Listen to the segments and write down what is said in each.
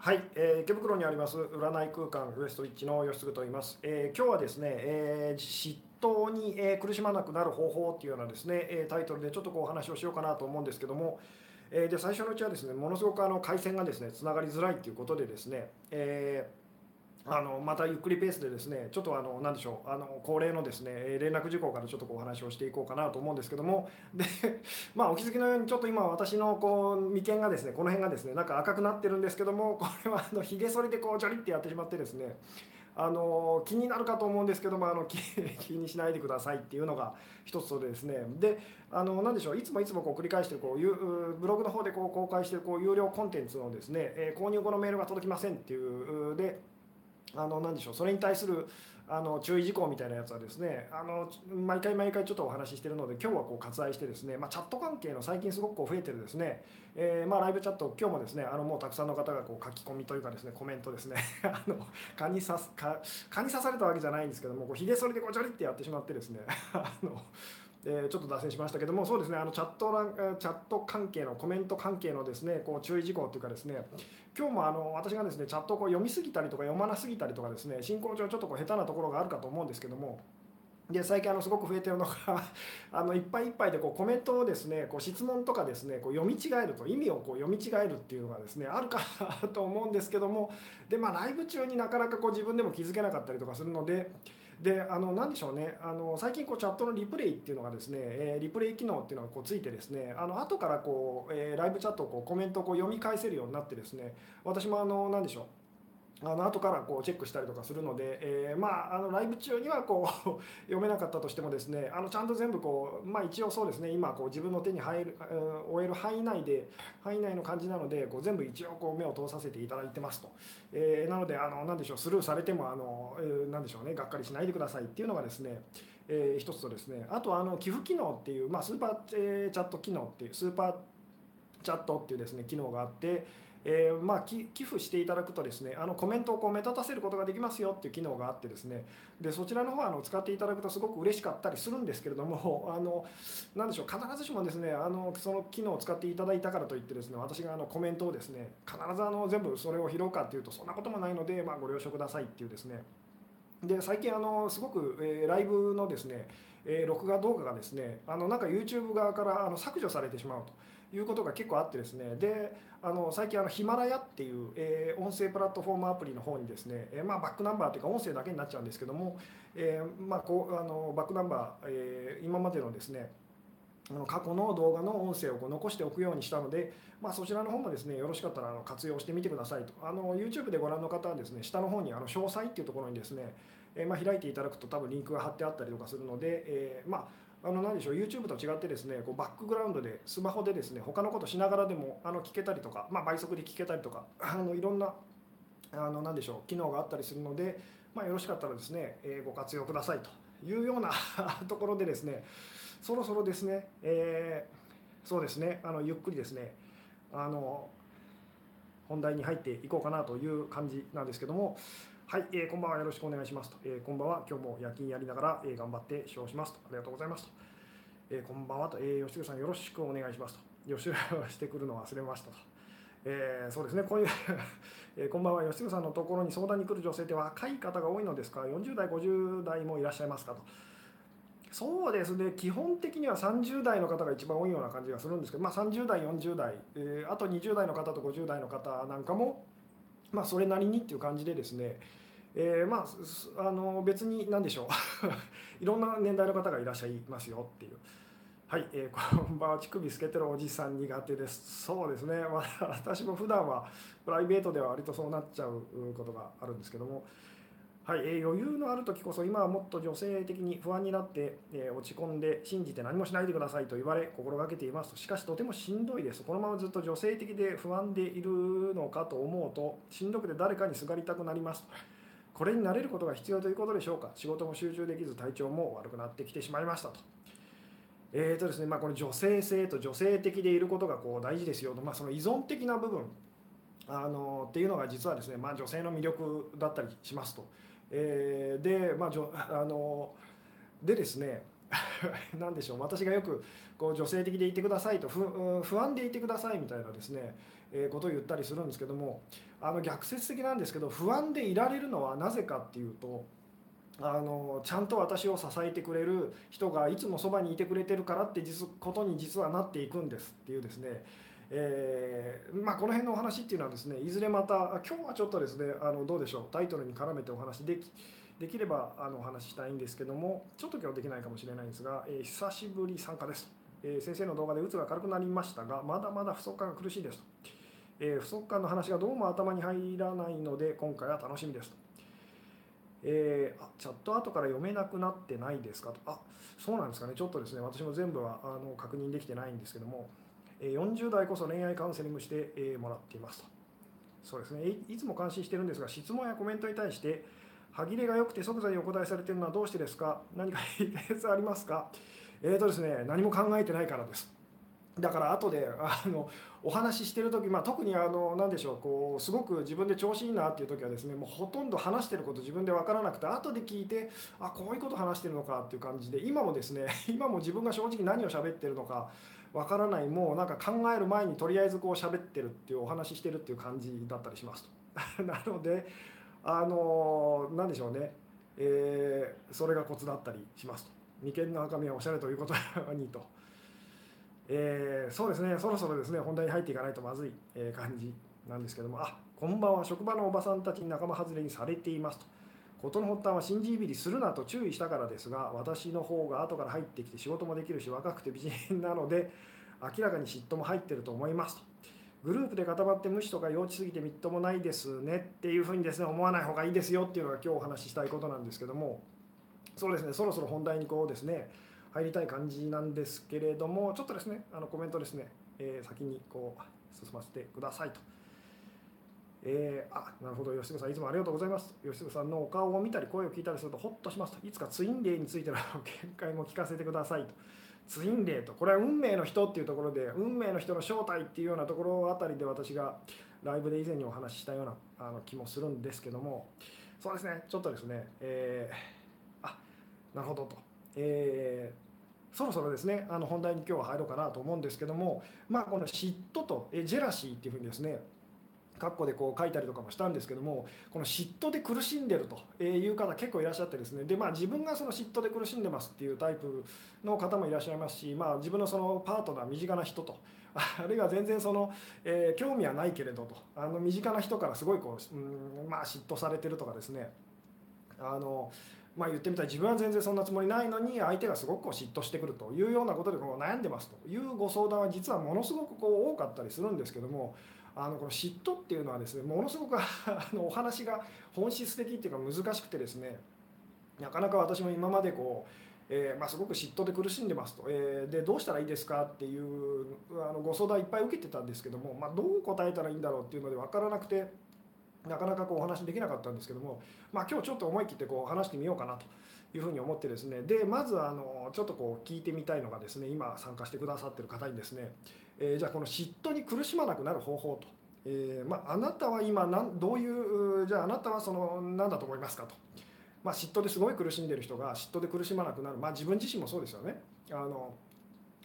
はい、えー、池袋にあります占い空間ウエストウィッチの吉嗣と言います、えー、今日はですね、えー、嫉妬に、えー、苦しまなくなる方法っていうようなですね、えー、タイトルでちょっとこうお話をしようかなと思うんですけども、えー、で最初のうちはですねものすごくあの回線がですねつながりづらいっていうことでですね、えーあのまたゆっくりペースでですねちょっとあの何でしょうあの恒例のですね連絡事項からちょっとこうお話をしていこうかなと思うんですけども。で まあお気づきのようにちょっと今私のこう眉間がですねこの辺がですねなんか赤くなってるんですけどもこれはあのひげ剃りでこうジョリってやってしまってですねあの気になるかと思うんですけどもあの 気にしないでくださいっていうのが一つとですね。であの何でしょういつもいつもこう繰り返してこうブログの方でこう公開してこう有料コンテンツのですね、え購入後のメールが届きませんっていうであの何でしょうそれに対するあの注意事項みたいなやつはですねあの毎回毎回ちょっとお話ししてるので今日はこう割愛してですね、まあ、チャット関係の最近すごくこう増えてるですね、えー、まあライブチャット今日もですねあのもうたくさんの方がこう書き込みというかですねコメントですね あの蚊に刺す蚊蚊に刺されたわけじゃないんですけどもこうひげ剃りでこちょりってやってしまってですね あのえ、ちょっと脱線しましたけどもそうですねあのチャットチャット関係のコメント関係のですねこう注意事項というかですね今日もあの私がですねチャットをこう読みすぎたりとか読まなすぎたりとかですね進行上ちょっとこう下手なところがあるかと思うんですけどもで最近あのすごく増えてるのが あのいっぱいいっぱいでこうコメントをですねこう質問とかですねこう読み違えると意味をこう読み違えるっていうのがですねあるかと思うんですけどもでまあライブ中になかなかこう自分でも気づけなかったりとかするのでであの何でしょうね。あの最近こうチャットのリプレイっていうのがですね、えー、リプレイ機能っていうのがこうついてですねあの後からこう、えー、ライブチャットをこうコメントをこう読み返せるようになってですね私もあの何でしょう。あの後からこうチェックしたりとかするので、えー、まああのライブ中にはこう 読めなかったとしてもですねあのちゃんと全部こうまあ一応そうですね今こう自分の手に入る終える範囲内で範囲内の感じなのでこう全部一応こう目を通させていただいてますと、えー、なのであの何でしょうスルーされてもあの、えー、何でしょうねがっかりしないでくださいっていうのがですねえー、一つとですね。あとあの寄付機能っていう、まあ、スーパー、えー、チャット機能っていうスーパーチャットっていうですね機能があってえー、まあ、寄付していただくとですねあのコメントをこう目立たせることができますよっていう機能があってですねでそちらの方はあの使っていただくとすごく嬉しかったりするんですけれども あのなでしょう必ずしもですねあのその機能を使っていただいたからといってですね私があのコメントをですね必ずあの全部それを拾うかっていうとそんなこともないので、まあ、ご了承くださいっていうですねで最近あのすごく、えー、ライブのですね、えー、録画動画がですねあのなんか YouTube 側からあの削除されてしまうと。いうことが結構あってですね。であの最近あのヒマラヤっていう、えー、音声プラットフォームアプリの方にですね、えー、まあ、バックナンバーというか音声だけになっちゃうんですけども、えー、まあ、こうあのバックナンバー、え今までのですね過去の動画の音声をこう残しておくようにしたので、まあ、そちらの方もですねよろしかったらあの活用してみてくださいと。あの YouTube でご覧の方はですね下の方にあの詳細っていうところにですね、えまあ、開いていただくと多分リンクが貼ってあったりとかするので、えまああの何でしょう YouTube と違ってですねこうバックグラウンドでスマホでですね他のことしながらでもあの聞けたりとか、まあ、倍速で聞けたりとかあのいろんなあの何でしょう機能があったりするので、まあ、よろしかったらですね、え、ご活用くださいというような ところでですねそろそろですね、えー、そうですねあのゆっくりですねあの本題に入っていこうかなという感じなんですけどもはい、えー、こんばんは。よろしくお願いしますと、えー、こんばんは。今日も夜勤やりながら、えー、頑張って使用しますと。ありがとうございますと、えー、こんばんはと、えー、吉純さんよろしくお願いしますと。吉純してくるの忘れましたと、えー、そうですね。こういう えー、こんばんは。吉純さんのところに相談に来る女性って若い方が多いのですか？40代50代もいらっしゃいますかと。そうですね。基本的には30代の方が一番多いような感じがするんですけど、まあ、30代40代、えー、あと20代の方と50代の方なんかもまあそれなりにっていう感じでですねえー、まああの別に何でしょう。いろんな年代の方がいらっしゃいますよっていう。はい、えー、こんばんは。乳首透けてるおじさん苦手です。そうですね、まあ、私も普段はプライベートでは割とそうなっちゃうことがあるんですけども。はい、えー、余裕のある時こそ今はもっと女性的に不安になって、えー、落ち込んで信じて何もしないでくださいと言われ心がけていますと。しかしとてもしんどいです。このままずっと女性的で不安でいるのかと思うとしんどくて誰かにすがりたくなりますこれに慣れることが必要ということでしょうか。仕事も集中できず体調も悪くなってきてしまいましたと。えーとですねまあ、この女性性と女性的でいることがこう大事ですよと、まあ、その依存的な部分あのっていうのが実はですね、まあ、女性の魅力だったりしますと。えー、で,、まあ、あのでですね 何でしょう私がよくこう女性的でいてくださいと不安でいてくださいみたいなですね、えことを言ったりするんですけどもあの逆説的なんですけど不安でいられるのはなぜかっていうとあのちゃんと私を支えてくれる人がいつもそばにいてくれてるからって実ことに実はなっていくんですっていうですねえー、まあ、この辺のお話っていうのはですねいずれまた今日はちょっとですねあのどうでしょうタイトルに絡めてお話できできればあのお話ししたいんですけどもちょっと今日できないかもしれないんですが、えー、久しぶり参加です、えー、先生の動画でうつが軽くなりましたがまだまだ不足感が苦しいですと、え不足感の話がどうも頭に入らないので今回は楽しみですと、えあチャット後から読めなくなってないですかと。あそうなんですかね。ちょっとですね私も全部はあの確認できてないんですけども。40代こそ恋愛カウンセリングしてもらっていますと。そうですね。いつも感心してるんですが質問やコメントに対して歯切れが良くて即座にお答えされているのはどうしてですか？何か秘訣ありますか？えーとですね何も考えてないからです。だから後であのお話ししてる時、まあ、特にあの何でしょうこうすごく自分で調子いいなっていう時はですねもうほとんど話してること自分で分からなくて後で聞いてあこういうこと話してるのかっていう感じで今もですね今も自分が正直何を喋ってるのかわからないもうなんか考える前にとりあえずこう喋ってるっていうお話ししてるっていう感じだったりしますと。なのであの何でしょうね、えー、それがコツだったりしますと。眉間の赤みはおしゃれということにと、えー、そうですね。そろそろですね本題に入っていかないとまずい感じなんですけども。あこんばんは。職場のおばさんたちに仲間外れにされていますと。事の発端は信じいびりするなと注意したからですが私の方が後から入ってきて仕事もできるし若くて美人なので明らかに嫉妬も入ってると思いますとグループで固まって無視とか幼稚すぎてみっともないですねっていうふうにですね思わない方がいいですよっていうのが今日お話ししたいことなんですけどもそうですねそろそろ本題にこうですね入りたい感じなんですけれどもちょっとですねあのコメントですね、えー、先にこう進ませてくださいと。えー、あなるほど。吉純さんいつもありがとうございます。吉純さんのお顔を見たり声を聞いたりするとホッとしますと。いつかツインレイについての見解も聞かせてくださいと。ツインレイと。これは運命の人っていうところで運命の人の正体っていうようなところあたりで私がライブで以前にお話ししたようなあの気もするんですけども。そうですね。ちょっとですね。えー、あなるほどと。えーそろそろですね。あの本題に今日は入ろうかなと思うんですけども。まあこの嫉妬とえジェラシーっていうふうにですね括弧でこう書いたりとかもしたんですけどもこの嫉妬で苦しんでるという方結構いらっしゃってですね。でまあ自分がその嫉妬で苦しんでますっていうタイプの方もいらっしゃいますし、まあ、自分のそのパートナー身近な人と あるいは全然その、えー、興味はないけれどとあの身近な人からすごいこう、うんまあ、嫉妬されてるとかですね。あのまあ、言ってみたら自分は全然そんなつもりないのに相手がすごくこう嫉妬してくるというようなことでこう悩んでますというご相談は実はものすごくこう多かったりするんですけどもあのこの嫉妬っていうのはですねものすごく あのお話が本質的っていうか難しくてですねなかなか私も今までこう、えー、まあ、すごく嫉妬で苦しんでますと、えー、でどうしたらいいですかっていうあのご相談いっぱい受けてたんですけども、まあ、どう答えたらいいんだろうっていうので分からなくてなかなかこうお話できなかったんですけども、まあ、今日ちょっと思い切ってこう話してみようかなと。いうふうに思ってですね。でまずあのちょっとこう聞いてみたいのがですね今参加してくださってる方にですねえー、じゃあこの嫉妬に苦しまなくなる方法と、えーまあ、なたは今なんどういうじゃああなたはその何だと思いますかと、まあ、嫉妬ですごい苦しんでる人が嫉妬で苦しまなくなる、まあ、自分自身もそうですよね。あの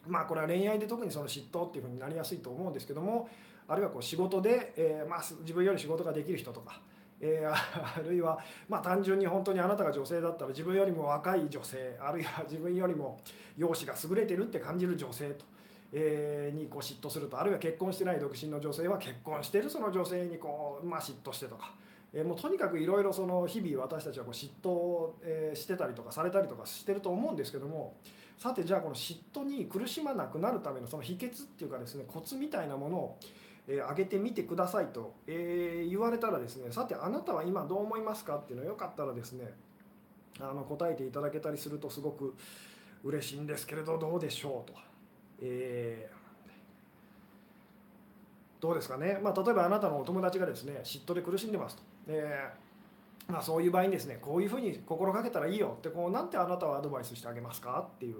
まあこれは恋愛で特にその嫉妬っていうふうになりやすいと思うんですけどもあるいはこう仕事で、えーまあ、自分より仕事ができる人とかえー、あるいは、まあ、単純に本当にあなたが女性だったら自分よりも若い女性あるいは自分よりも容姿が優れてるって感じる女性と。えにこう嫉妬するとあるいは結婚してない独身の女性は結婚してるその女性にこう、まあ、嫉妬してとか、えもうとにかくいろいろその日々私たちはこう嫉妬、えしてたりとかされたりとかしてると思うんですけどもさてじゃあこの嫉妬に苦しまなくなるためのその秘訣っていうかですねコツみたいなものをえー、上げてみてくださいと、え、言われたらですねさてあなたは今どう思いますかっていうのよかったらですねあの答えていただけたりするとすごく嬉しいんですけれどどうでしょうと。えー、どうですかね、まあ、例えばあなたのお友達がですね嫉妬で苦しんでますと、えー、まあ、そういう場合にですねこういうふうに心がけたらいいよ。ってこうなんてあなたはアドバイスしてあげますか？っていう。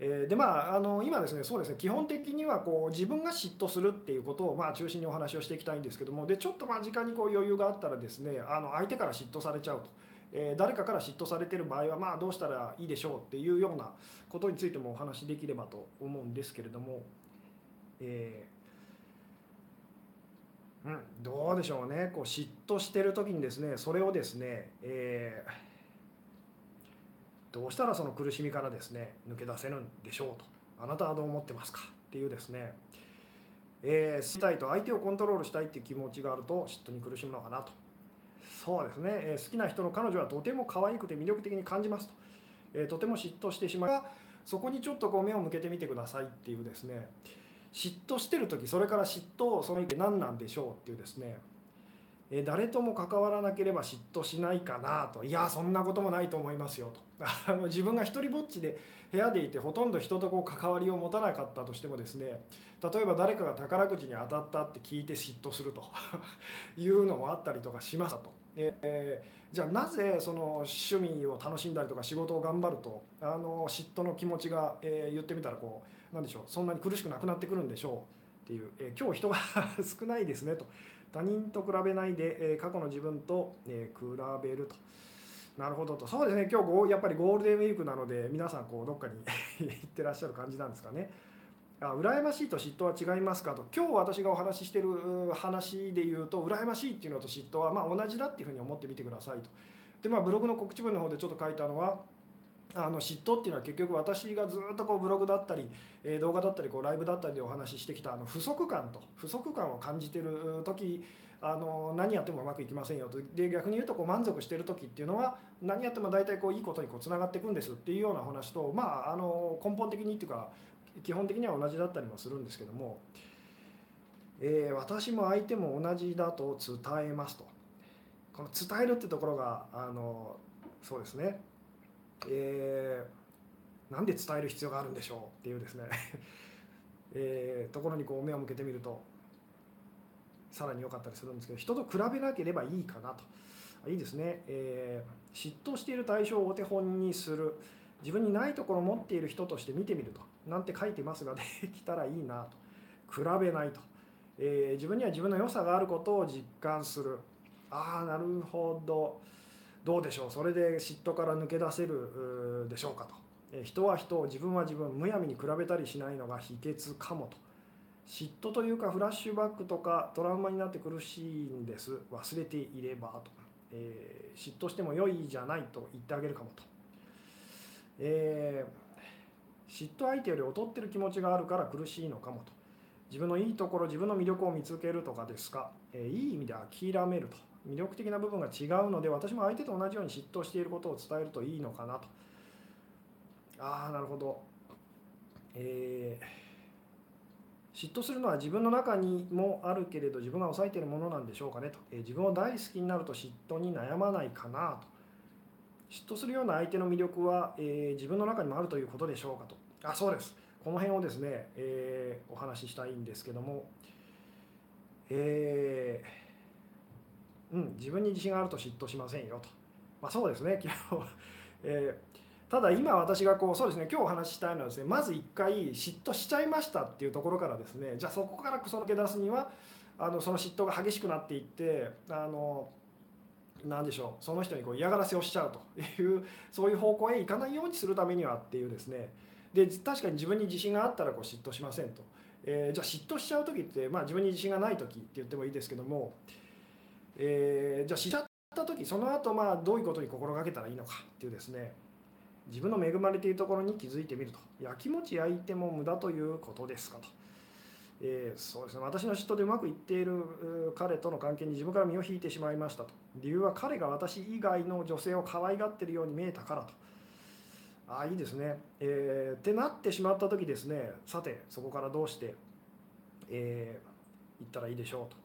え、でまあ、あの今ですねそうですね。基本的にはこう自分が嫉妬するっていうことをまあ中心にお話をしていきたいんですけども。でちょっとまあ時間にこう余裕があったらですねあの相手から嫉妬されちゃうと。えー、誰かから嫉妬されてる場合はまあどうしたらいいでしょうっていうようなことについてもお話しできればと思うんですけれども、えうん、どうでしょうね。こう嫉妬してる時にですねそれをですね、えー、どうしたらその苦しみからですね抜け出せるんでしょうと。あなたはどう思ってますかっていうですね。えー、したいと相手をコントロールしたいっていう気持ちがあると嫉妬に苦しむのかなと。そうですね、えー、好きな人の彼女はとても可愛くて魅力的に感じますと、えー、とても嫉妬してしまうそこにちょっとこう目を向けてみてくださいっていうですね。嫉妬してる時それから嫉妬その意見何なんでしょうっていうですね。え誰とも関わらなければ嫉妬しないかなと。いやそんなこともないと思いますよと。あの自分が一人ぼっちで部屋でいてほとんど人とこう関わりを持たなかったとしてもですね。例えば誰かが宝くじに当たったって聞いて嫉妬すると。いうのもあったりとかしましたと。えー、じゃあなぜその趣味を楽しんだりとか仕事を頑張るとあの嫉妬の気持ちが、えー、言ってみたらこうなんでしょうそんなに苦しくなくなってくるんでしょうっていう、えー、今日人が少ないですねと他人と比べないで、え過去の自分と、え比べると。なるほどとそうですね今日やっぱりゴールデンウィークなので皆さんこうどっかに 行ってらっしゃる感じなんですかね。羨ましいと嫉妬は違いますかと。今日私がお話ししてる話で言うと羨ましいっていうのと嫉妬はま同じだっていうふうに思ってみてくださいと。でまあブログの告知文の方でちょっと書いたのはあの嫉妬っていうのは結局私がずっとこうブログだったり、え動画だったりこうライブだったりでお話ししてきたあの不足感と。不足感を感じてる時あの何やってもうまくいきませんよと。で逆に言うとこう満足してる時っていうのは何やっても大体こういいことにつながっていくんですっていうような話とまああの根本的にっていうか基本的には同じだったりもするんですけども、えー、私も相手も同じだと伝えますと。この伝えるってところがあのそうですね、えー、なんで伝える必要があるんでしょうっていうですね。えー、ところにこう目を向けてみるとさらに良かったりするんですけど人と比べなければいいかなと。いいですね、えー、嫉妬している対象をお手本にする。自分にないところを持っている人として見てみると。なんて書いてますができたらいいなと。比べないと、えー、自分には自分の良さがあることを実感する。ああなるほど。どうでしょう。それで嫉妬から抜け出せるでしょうかと、えー、人は人を自分は自分むやみに比べたりしないのが秘訣かもと。嫉妬というかフラッシュバックとかトラウマになって苦しいんです。忘れていればと、えー、嫉妬しても良いじゃないと言ってあげるかもと、えー嫉妬相手より劣ってる気持ちがあるから苦しいのかもと。自分のいいところ自分の魅力を見つけるとかですか、えー、いい意味で諦めると。魅力的な部分が違うので私も相手と同じように嫉妬していることを伝えるといいのかなと。ああなるほど。えー、嫉妬するのは自分の中にもあるけれど自分が抑えているものなんでしょうかねと、えー、自分を大好きになると嫉妬に悩まないかなと。嫉妬するような相手の魅力は、えー、自分の中にもあるということでしょうかと。あそうです。この辺をですね、えー、お話ししたいんですけども、えー、うん、自分に自信があると嫉妬しませんよと、まあ、そうですね昨日、えー、ただ今私がこうそうですね今日お話ししたいのはですねまず一回嫉妬しちゃいましたっていうところからですねじゃあそこからその抜け出すにはあのその嫉妬が激しくなっていってあの何でしょうその人にこう嫌がらせをしちゃうというそういう方向へ行かないようにするためにはっていうですねで確かに自分に自信があったらこう嫉妬しませんと、えー、じゃあ嫉妬しちゃう時って、まあ、自分に自信がない時って言ってもいいですけども、えー、じゃあしちゃった時その後まあどういうことに心がけたらいいのかっていうですね。自分の恵まれているところに気づいてみると。やきもち焼いても無駄ということですかと。えー、そうですね。私の嫉妬でうまくいっている彼との関係に自分から身を引いてしまいましたと。理由は彼が私以外の女性を可愛がってるように見えたからと。ああいいですね、えー、ってなってしまった時ですねさてそこからどうして、えー、行ったらいいでしょうと。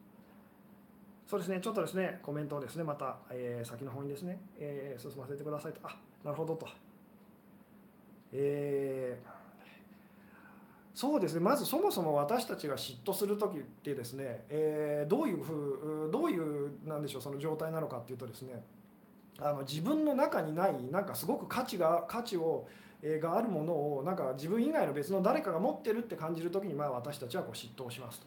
そうですねちょっとですねコメントをですねまた、えー、先の方にですね、えー、進ませてくださいと。あなるほどと。えーそうですねまずそもそも私たちが嫉妬する時ってですね、えー、どういうふうどういうなんでしょうその状態なのかっていうとですねあの自分の中にないなんかすごく価値が価値を、え、があるものをなんか自分以外の別の誰かが持ってるって感じる時にまあ私たちはこう嫉妬をしますと。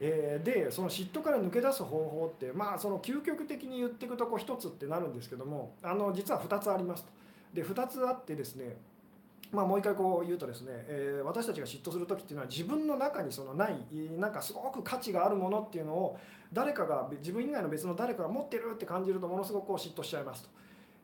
え、でその嫉妬から抜け出す方法ってまあその究極的に言っていくとこう一つってなるんですけどもあの実は2つありますと。で2つあってですねまあ、もう一回こう言うとですね、えー、私たちが嫉妬する時っていうのは自分の中にそのないなんかすごく価値があるものっていうのを誰かが自分以外の別の誰かが持ってるって感じるとものすごくこう嫉妬しちゃいますと。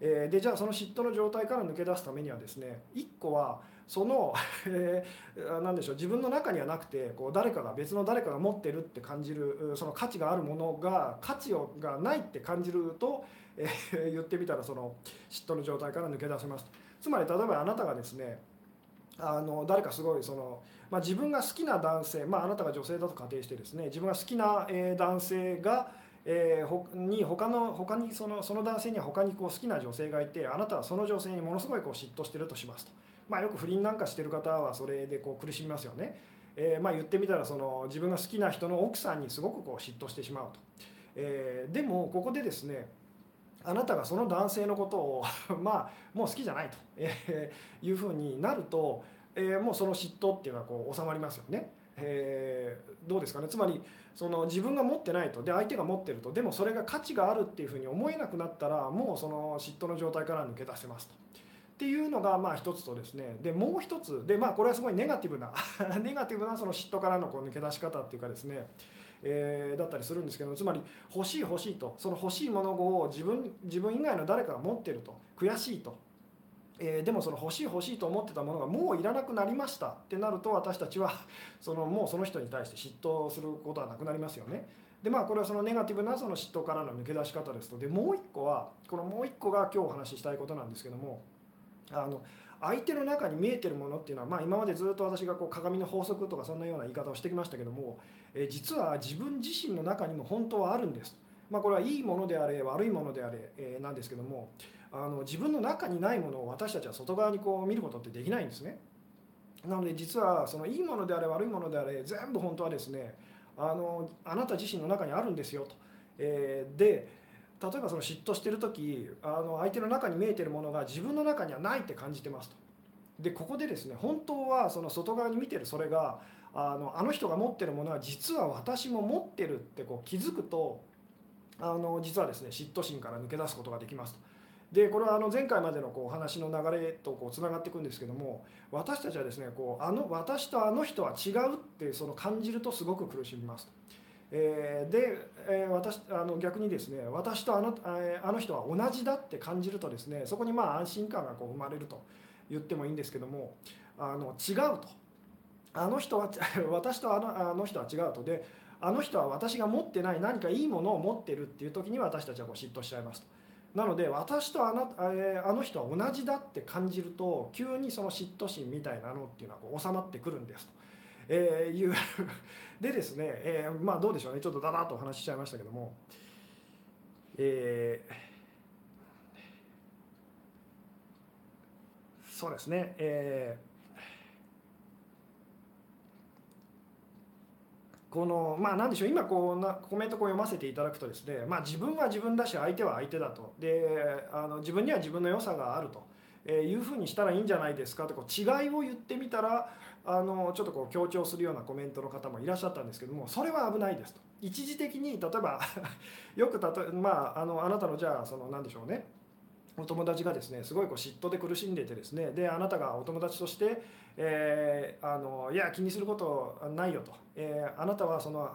えー、でじゃあその嫉妬の状態から抜け出すためにはですね一個はその、えー、何でしょう自分の中にはなくてこう誰かが別の誰かが持ってるって感じるその価値があるものが価値をがないって感じると、えー、言ってみたらその嫉妬の状態から抜け出せます。つまり例えばあなたがですねあの誰かすごいその、まあ、自分が好きな男性、まあ、あなたが女性だと仮定してですね自分が好きな、え男性が、えー、ほに他の他にそのその男性には他にこう好きな女性がいてあなたはその女性にものすごいこう嫉妬してるとしますと、まあ、よく不倫なんかしてる方はそれでこう苦しみますよね、えー、まあ言ってみたらその自分が好きな人の奥さんにすごくこう嫉妬してしまうと、えー、でもここでですねあなたがその男性のことを まあもう好きじゃないと、えー、いうふうになると、えー、もうその嫉妬っていうのはこう収まりますよね。えー、どうですかねつまりその自分が持ってないとで相手が持ってるとでもそれが価値があるっていうふうに思えなくなったらもうその嫉妬の状態から抜け出せますと。っていうのがまあ一つとですねでもう一つでまあこれはすごいネガティブな ネガティブなその嫉妬からのこう抜け出し方っていうかですねえー、だったりするんですけどつまり欲しい欲しいと。その欲しいものを自分自分以外の誰かが持ってると。悔しいと、えー、でもその欲しい欲しいと思ってたものがもういらなくなりました。ってなると私たちはそのもうその人に対して嫉妬することはなくなりますよね。でまあこれはそのネガティブなその嫉妬からの抜け出し方ですと。でもう一個はこのもう一個が今日お話ししたいことなんですけどもあの相手の中に見えてるものっていうのは、まあ、今までずっと私がこう鏡の法則とかそんなような言い方をしてきましたけども、え実は自分自身の中にも本当はあるんです。まあ、これはいいものであれ悪いものであれ、えなんですけどもあの自分の中にないものを私たちは外側にこう見ることってできないんですね。なので実はそのいいものであれ悪いものであれ全部本当はですねあのあなた自身の中にあるんですよと。えー、で例えばその嫉妬してる時あの相手の中に見えてるものが自分の中にはないって感じてますと。でここでですね本当はその外側に見てるそれがあのあの人が持ってるものは実は私も持ってるってこう気づくとあの実はですね嫉妬心から抜け出すことができますと。でこれはあの前回までのこうお話の流れとこうつながっていくんですけども私たちはですねこうあの私とあの人は違うってその感じるとすごく苦しみますと。えー、で、えー、私あの逆にですね私とあの,、あの人は同じだって感じるとですねそこにまあ安心感がこう生まれると言ってもいいんですけどもあの違うとあの人は私とあのあの人は違うと。であの人は私が持ってない何かいいものを持ってるっていう時に私たちはこう嫉妬しちゃいますと。なので私とあのあの人は同じだって感じると急にその嫉妬心みたいなのっていうのはこう収まってくるんですと。えー、いう。でですね、えー、まあどうでしょうね。ちょっとだだっとお話ししちゃいましたけども、えー、そうですね、えー、このまあ何でしょう今こうなコメントこう読ませていただくとですね、まあ、自分は自分だし相手は相手だと。であの自分には自分の良さがあると。えいうふうにしたらいいんじゃないですかとこう違いを言ってみたらあのちょっとこう強調するようなコメントの方もいらっしゃったんですけどもそれは危ないですと。一時的に例えば よくたとまああのあなたのじゃあその何でしょうね。お友達がですねすごいこう嫉妬で苦しんでいてですねであなたがお友達として、えー、あのいや気にすることないよと、えー、あなたはその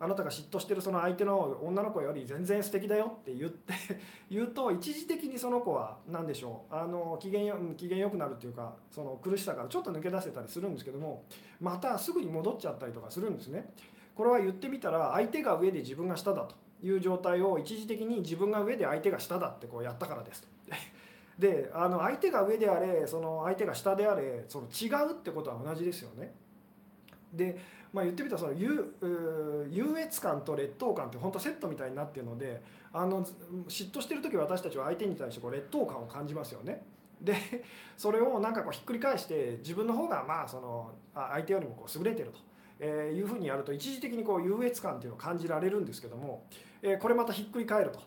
あなたが嫉妬してるその相手の女の子より全然素敵だよって言って 言うと一時的にその子は何でしょうあの機嫌よ機嫌よくなるっていうかその苦しさからちょっと抜け出せたりするんですけどもまたすぐに戻っちゃったりとかするんですね。これは言ってみたら相手が上で自分が下だという状態を一時的に自分が上で相手が下だってこうやったからです。であの相手が上であれその相手が下であれその違うってことは同じですよね。でまあ、言ってみたらその優優越感と劣等感って本当セットみたいになってるのであの嫉妬してる時私たちは相手に対してこう劣等感を感じますよね。でそれをなんかこうひっくり返して自分の方がまあその相手よりもこう優れてると。えいうふうにやると一時的にこう優越感っていうのを感じられるんですけども、えこれまたひっくり返ると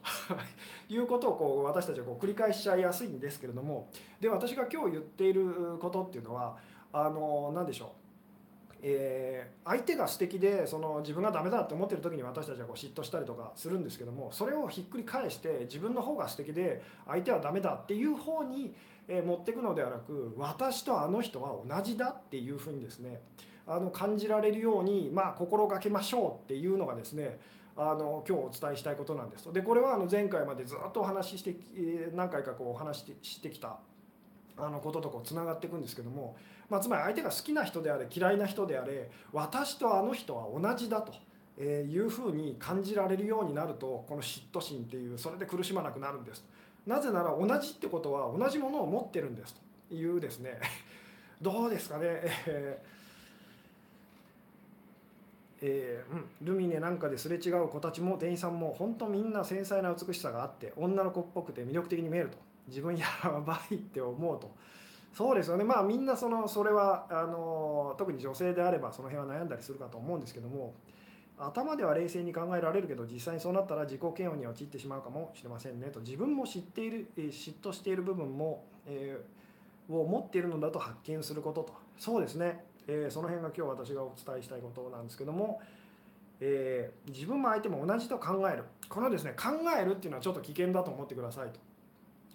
いうことをこう私たちはこう繰り返しちゃいやすいんですけれどもで私が今日言っていることっていうのはあの何でしょう。えー、相手が素敵でその自分がダメだって思ってる時に私たちはこう嫉妬したりとかするんですけどもそれをひっくり返して自分の方が素敵で相手はダメだっていう方にえー、持っていくのではなく私とあの人は同じだっていうふうにですねあの感じられるように、まあ、心がけましょうっていうのがですねあの今日お伝えしたいことなんですと。でこれはあの前回までずっとお話しして何回かこうお話ししてきたあのこととこうつながっていくんですけども、まあ、つまり相手が好きな人であれ嫌いな人であれ私とあの人は同じだと。いうふうに感じられるようになるとこの嫉妬心っていうそれで苦しまなくなるんです。なぜなら同じってことは同じものを持ってるんですというですね。どうですかね、えー、うん、ルミネなんかですれ違う子たちも店員さんも本当みんな繊細な美しさがあって女の子っぽくて魅力的に見えると。自分やばいって思うと。そうですよね。まあみんなそのそれはあの特に女性であればその辺は悩んだりするかと思うんですけども頭では冷静に考えられるけど実際にそうなったら自己嫌悪に陥ってしまうかもしれませんねと。自分も知っている嫉妬している部分も、えー、を持っているのだと発見することと。そうですね。えー、その辺が今日私がお伝えしたいことなんですけども、えー、自分も相手も同じと考えるこのですね考えるっていうのはちょっと危険だと思ってくださいと。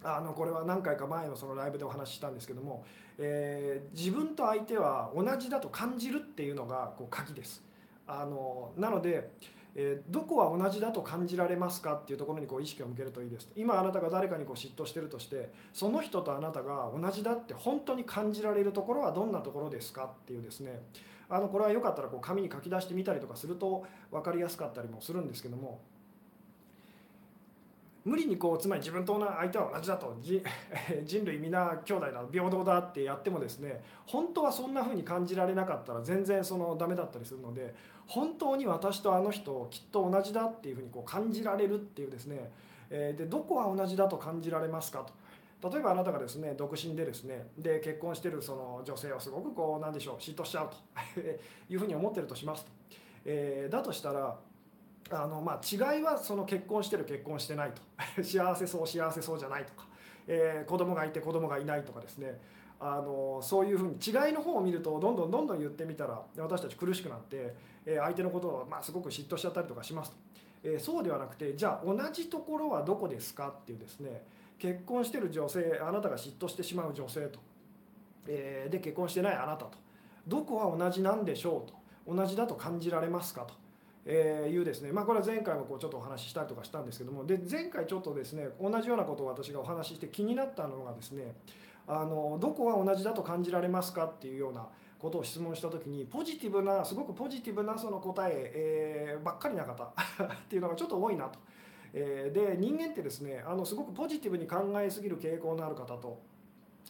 あのこれは何回か前のそのライブでお話ししたんですけども、えー、自分と相手は同じだと感じるっていうのがこう鍵です。あのなので、えー、どこは同じだと感じられますかっていうところにこう意識を向けるといいです。今あなたが誰かにこう嫉妬してるとしてその人とあなたが同じだって本当に感じられるところはどんなところですかっていうですね。あのこれはよかったらこう紙に書き出してみたりとかすると分かりやすかったりもするんですけども無理にこうつまり自分と相手は同じだと 人類皆兄弟だ平等だってやってもですね本当はそんな風に感じられなかったら全然そのダメだったりするので本当に私とあの人きっと同じだっていう風にこう感じられるっていうですねでどこは同じだと感じられますかと。例えばあなたがですね独身でですねで結婚してるその女性をすごくこうなんでしょう嫉妬しちゃうと いうふうに思ってるとしますと、え、だとしたらあのまあ違いはその結婚してる結婚してないと。幸せそう幸せそうじゃないとか、えー、子供がいて子供がいないとかですね。あのそういうふうに違いの方を見るとどんどんどんどん言ってみたら私たち苦しくなって、えー、相手のことをまあすごく嫉妬しちゃったりとかしますと、えー、そうではなくてじゃあ同じところはどこですかっていうですね。結婚してる女性あなたが嫉妬してしまう女性と、えー、で結婚してないあなたと。どこは同じなんでしょうと。同じだと感じられますかと。えーいうですね、まあ、これは前回もこうちょっとお話ししたりとかしたんですけどもで前回ちょっとですね同じようなことを私がお話しして気になったのがですねあのどこは同じだと感じられますかっていうようなことを質問した時にポジティブなすごくポジティブなその答ええー、ばっかりな方 っていうのがちょっと多いなと。え、で人間ってですねあのすごくポジティブに考えすぎる傾向のある方と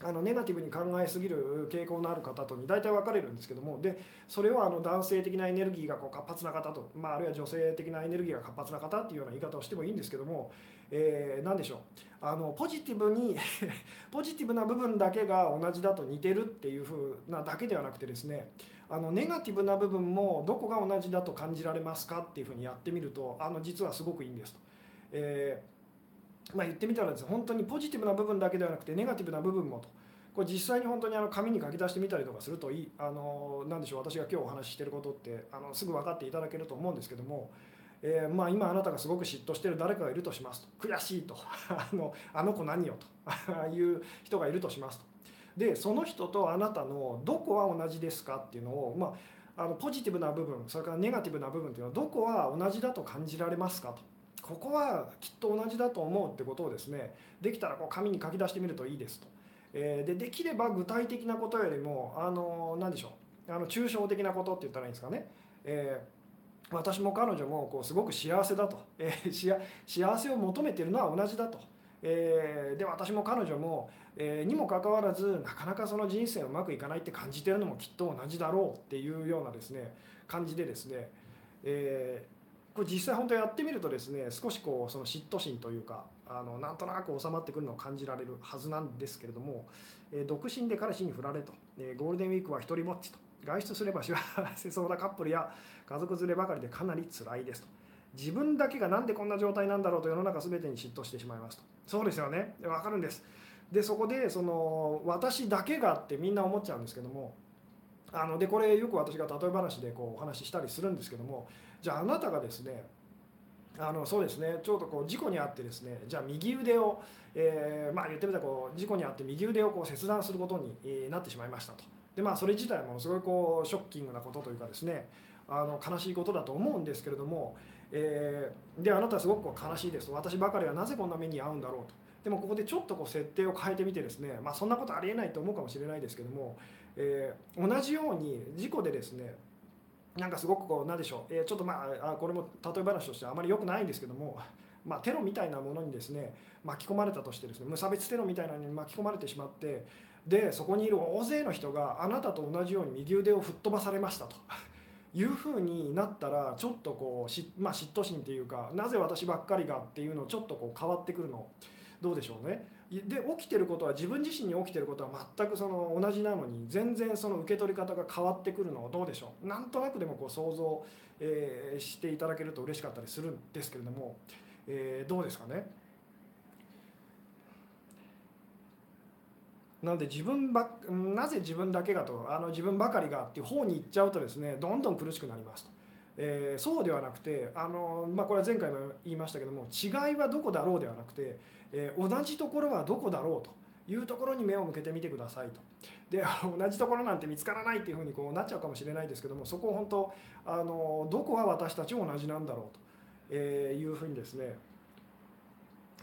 あのネガティブに考えすぎる傾向のある方とに大体分かれるんですけどもでそれをあの男性的なエネルギーがこう活発な方と、まあ、あるいは女性的なエネルギーが活発な方っていうような言い方をしてもいいんですけども、えー、何でしょうあのポジティブに ポジティブな部分だけが同じだと似てるっていうふうなだけではなくてですねあのネガティブな部分もどこが同じだと感じられますかっていうふうにやってみるとあの実はすごくいいんですと。えーまあ、言ってみたらですね本当にポジティブな部分だけではなくてネガティブな部分もと。これ実際に本当にあの紙に書き出してみたりとかするといい。あのなでしょう。私が今日お話ししてることってあのすぐ分かっていただけると思うんですけども、えー、まあ、今あなたがすごく嫉妬してる誰かがいるとしますと。悔しいと。あのあの子何よと。いう人がいるとしますと。でその人とあなたのどこは同じですかっていうのを、まあ、あのポジティブな部分それからネガティブな部分っていうのはどこは同じだと感じられますかと。ここはきっと同じだと思うってことをですねできたらこう紙に書き出してみるといいですと。えー、でできれば具体的なことよりもあの何でしょう。あの抽象的なことって言ったらいいんですかね、えー、私も彼女もこうすごく幸せだと、えー、幸せを求めてるのは同じだと、えー、で私も彼女も、えー、にもかかわらずなかなかその人生うまくいかないって感じてるのもきっと同じだろうっていうようなですね感じでですね、えーこれ実際本当やってみるとですね少しこうその嫉妬心というかあのなんとなく収まってくるのを感じられるはずなんですけれども、えー、独身で彼氏に振られと、えー、ゴールデンウィークは一人ぼっちと外出すれば幸せそうなカップルや家族連ればかりでかなり辛いですと。自分だけがなんでこんな状態なんだろうと世の中全てに嫉妬してしまいますと。そうですよね。わかるんです。でそこでその私だけがってみんな思っちゃうんですけどもあのでこれよく私が例え話でこうお話ししたりするんですけどもじゃああなたがですねあのそうですねちょうどこう事故に遭ってですねじゃあ右腕を、えーまあ、言ってみたらこう事故に遭って右腕をこう切断することに、なってしまいましたと。でまあそれ自体もすごいこうショッキングなことというかですねあの悲しいことだと思うんですけれども、えーであなたはすごくこう悲しいです。私ばかりはなぜこんな目に遭うんだろうと。でもここでちょっとこう設定を変えてみてですね、まあ、そんなことありえないと思うかもしれないですけども、えー同じように事故でですねなんかすごくこうなんでしょう、えーちょっとまあこれも例え話としてあまり良くないんですけども、まあ、テロみたいなものにですね巻き込まれたとしてですね無差別テロみたいなのに巻き込まれてしまってでそこにいる大勢の人があなたと同じように右腕を吹っ飛ばされましたと。いうふうになったらちょっとこうし、まあ、嫉妬心っていうかなぜ私ばっかりがっていうのちょっとこう変わってくるのどうでしょうね。で起きてることは自分自身に起きてることは全くその同じなのに全然その受け取り方が変わってくるのはどうでしょうなんとなくでもこう想像、えーしていただけると嬉しかったりするんですけれども、えーどうですかねなので自分ばなぜ自分だけがとあの自分ばかりがっていう方に行っちゃうとですねどんどん苦しくなりますと。えーそうではなくてあの、まあ、これは前回も言いましたけども違いはどこだろうではなくて、えー同じところはどこだろうというところに目を向けてみてくださいと。で同じところなんて見つからないっていうふうにこうなっちゃうかもしれないですけどもそこを本当あのどこが私たち同じなんだろうと、えいうふうにですね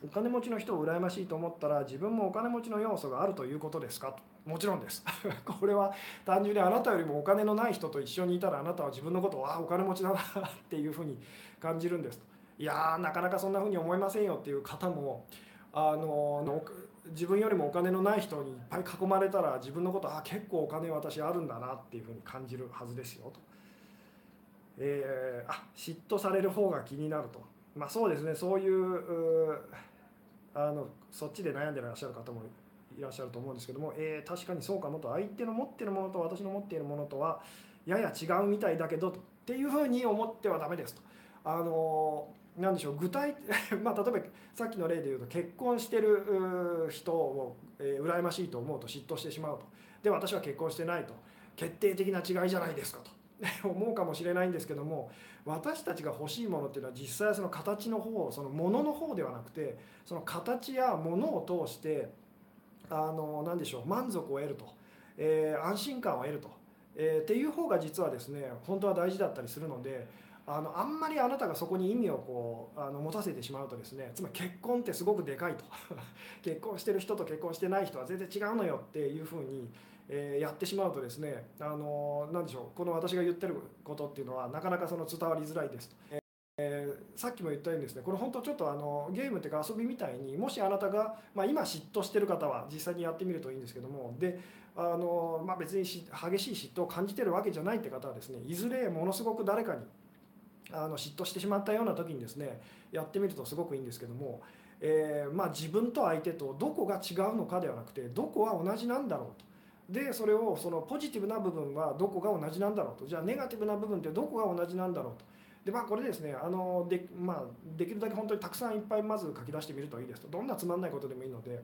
お金持ちの人を羨ましいと思ったら自分もお金持ちの要素があるということですかと。もちろんです。これは単純にあなたよりもお金のない人と一緒にいたらあなたは自分のことをああお金持ちだなっていうふうに感じるんですと。いやーなかなかそんなふうに思いませんよっていう方もあのの自分よりもお金のない人にいっぱい囲まれたら自分のことあ結構お金私あるんだなっていうふうに感じるはずですよと。えーあ嫉妬される方が気になると。まあそうですね。そういうあのそっちで悩んでらっしゃる方もいらっしゃると思うんですけども、えー確かにそうかもと。相手の持ってるものと私の持っているものとはやや違うみたいだけどっていうふうに思ってはダメですと。あのなんでしょう具体 まあ例えばさっきの例で言うと結婚してる人を、えー羨ましいと思うと嫉妬してしまうと。で私は結婚してないと。決定的な違いじゃないですかと。思うかもしれないんですけども私たちが欲しいものっていうのは実際はその形の方そのものの方ではなくてその形やものを通してあの何でしょう満足を得ると、えー安心感を得ると、えーっていう方が実はですね本当は大事だったりするのであのあんまりあなたがそこに意味をこうあの持たせてしまうとですねつまり結婚ってすごくでかいと 結婚してる人と結婚してない人は全然違うのよっていうふうに、えーやってしまうとですねあの何でしょうこの私が言ってることっていうのはなかなかその伝わりづらいですと。えーさっきも言ったようにですねこれ本当ちょっとあのゲームっていうか遊びみたいにもしあなたが、まあ、今嫉妬してる方は実際にやってみるといいんですけどもであの、まあ、別にし激しい嫉妬を感じてるわけじゃないって方はですねいずれものすごく誰かにあの嫉妬してしまったような時にですねやってみるとすごくいいんですけども、えーまあ、自分と相手とどこが違うのかではなくてどこは同じなんだろうと。でそれをそのポジティブな部分はどこが同じなんだろうと。じゃあネガティブな部分ってどこが同じなんだろうと。でまあこれですねあので,、まあ、できるだけ本当にたくさんいっぱいまず書き出してみるといいですと。どんなつまんないことでもいいので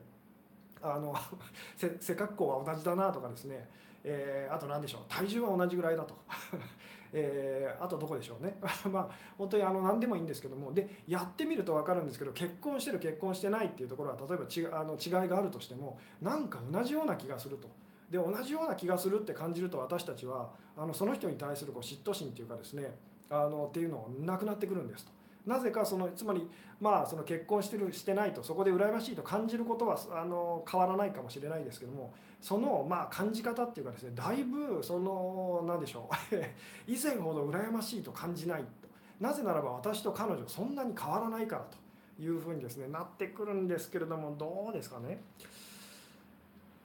あの 背格好は同じだなとかですね、えーあと何でしょう。体重は同じぐらいだと、えーあとどこでしょうね まあ本当にあの何でもいいんですけどもでやってみると分かるんですけど結婚してる結婚してないっていうところは例えばちあの違いがあるとしてもなんか同じような気がすると。で同じような気がするって感じると私たちはあのその人に対するこう嫉妬心っていうかですねあのっていうのをなくなってくるんですと。なぜかそのつまりまあその結婚してるしてないとそこで羨ましいと感じることはあの変わらないかもしれないですけどもそのまあ感じ方っていうかですねだいぶその何でしょう。以前ほど羨ましいと感じないと。なぜならば私と彼女そんなに変わらないからというふうにですねなってくるんですけれどもどうですかね。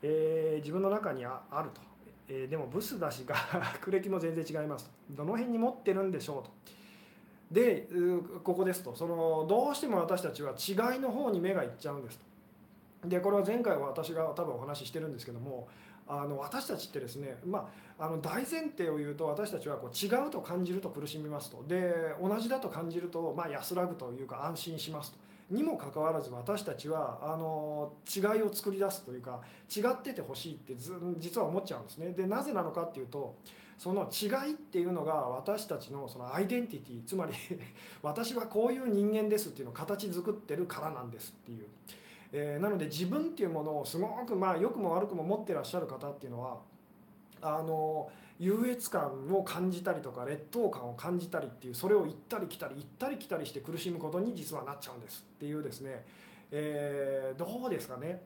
えー自分の中にあると、えーでもブスだしが学歴も全然違いますと。どの辺に持ってるんでしょうと。でここですと。そのどうしても私たちは違いの方に目がいっちゃうんですと。でこれは前回は私が多分お話ししてるんですけどもあの私たちってですね、まあ、あの大前提を言うと私たちはこう違うと感じると苦しみますと。で同じだと感じると、まあ、安らぐというか安心しますと。にもかかわらず私たちはあの違いを作り出すというか違っててほしいって実は思っちゃうんですね。でなぜなのかっていうとその違いっていうのが私たちのそのアイデンティティつまり 私はこういう人間ですっていうのを形作ってるからなんですっていう、えー、なので自分っていうものをすごくまあ良くも悪くも持ってらっしゃる方っていうのはあの優越感を感じたりとか劣等感を感じたりっていうそれを行ったり来たり行ったり来たりして苦しむことに実はなっちゃうんですっていうですね、えー、どうですかね。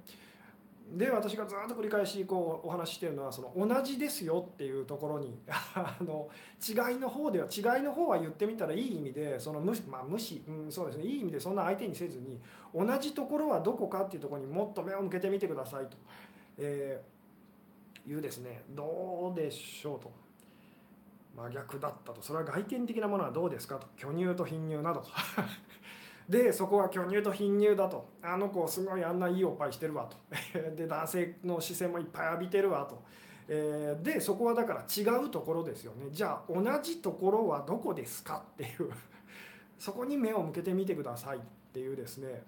で私がずっと繰り返しこうお話ししてるのはその同じですよっていうところに あの違いの方では違いの方は言ってみたらいい意味でその無,、まあ、無視、うん、そうですね。いい意味でそんな相手にせずに同じところはどこかっていうところにもっと目を向けてみてくださいと、えー、いうですね。どうでしょうと。真逆だったと。それは外見的なものはどうですかと。巨乳と貧乳など。とでそこは巨乳と貧乳だと。あの子すごいあんないいおっぱいしてるわと。で男性の視線もいっぱい浴びてるわと、えー、でそこはだから違うところですよね。じゃあ同じところはどこですかっていう。そこに目を向けてみてくださいっていうですね。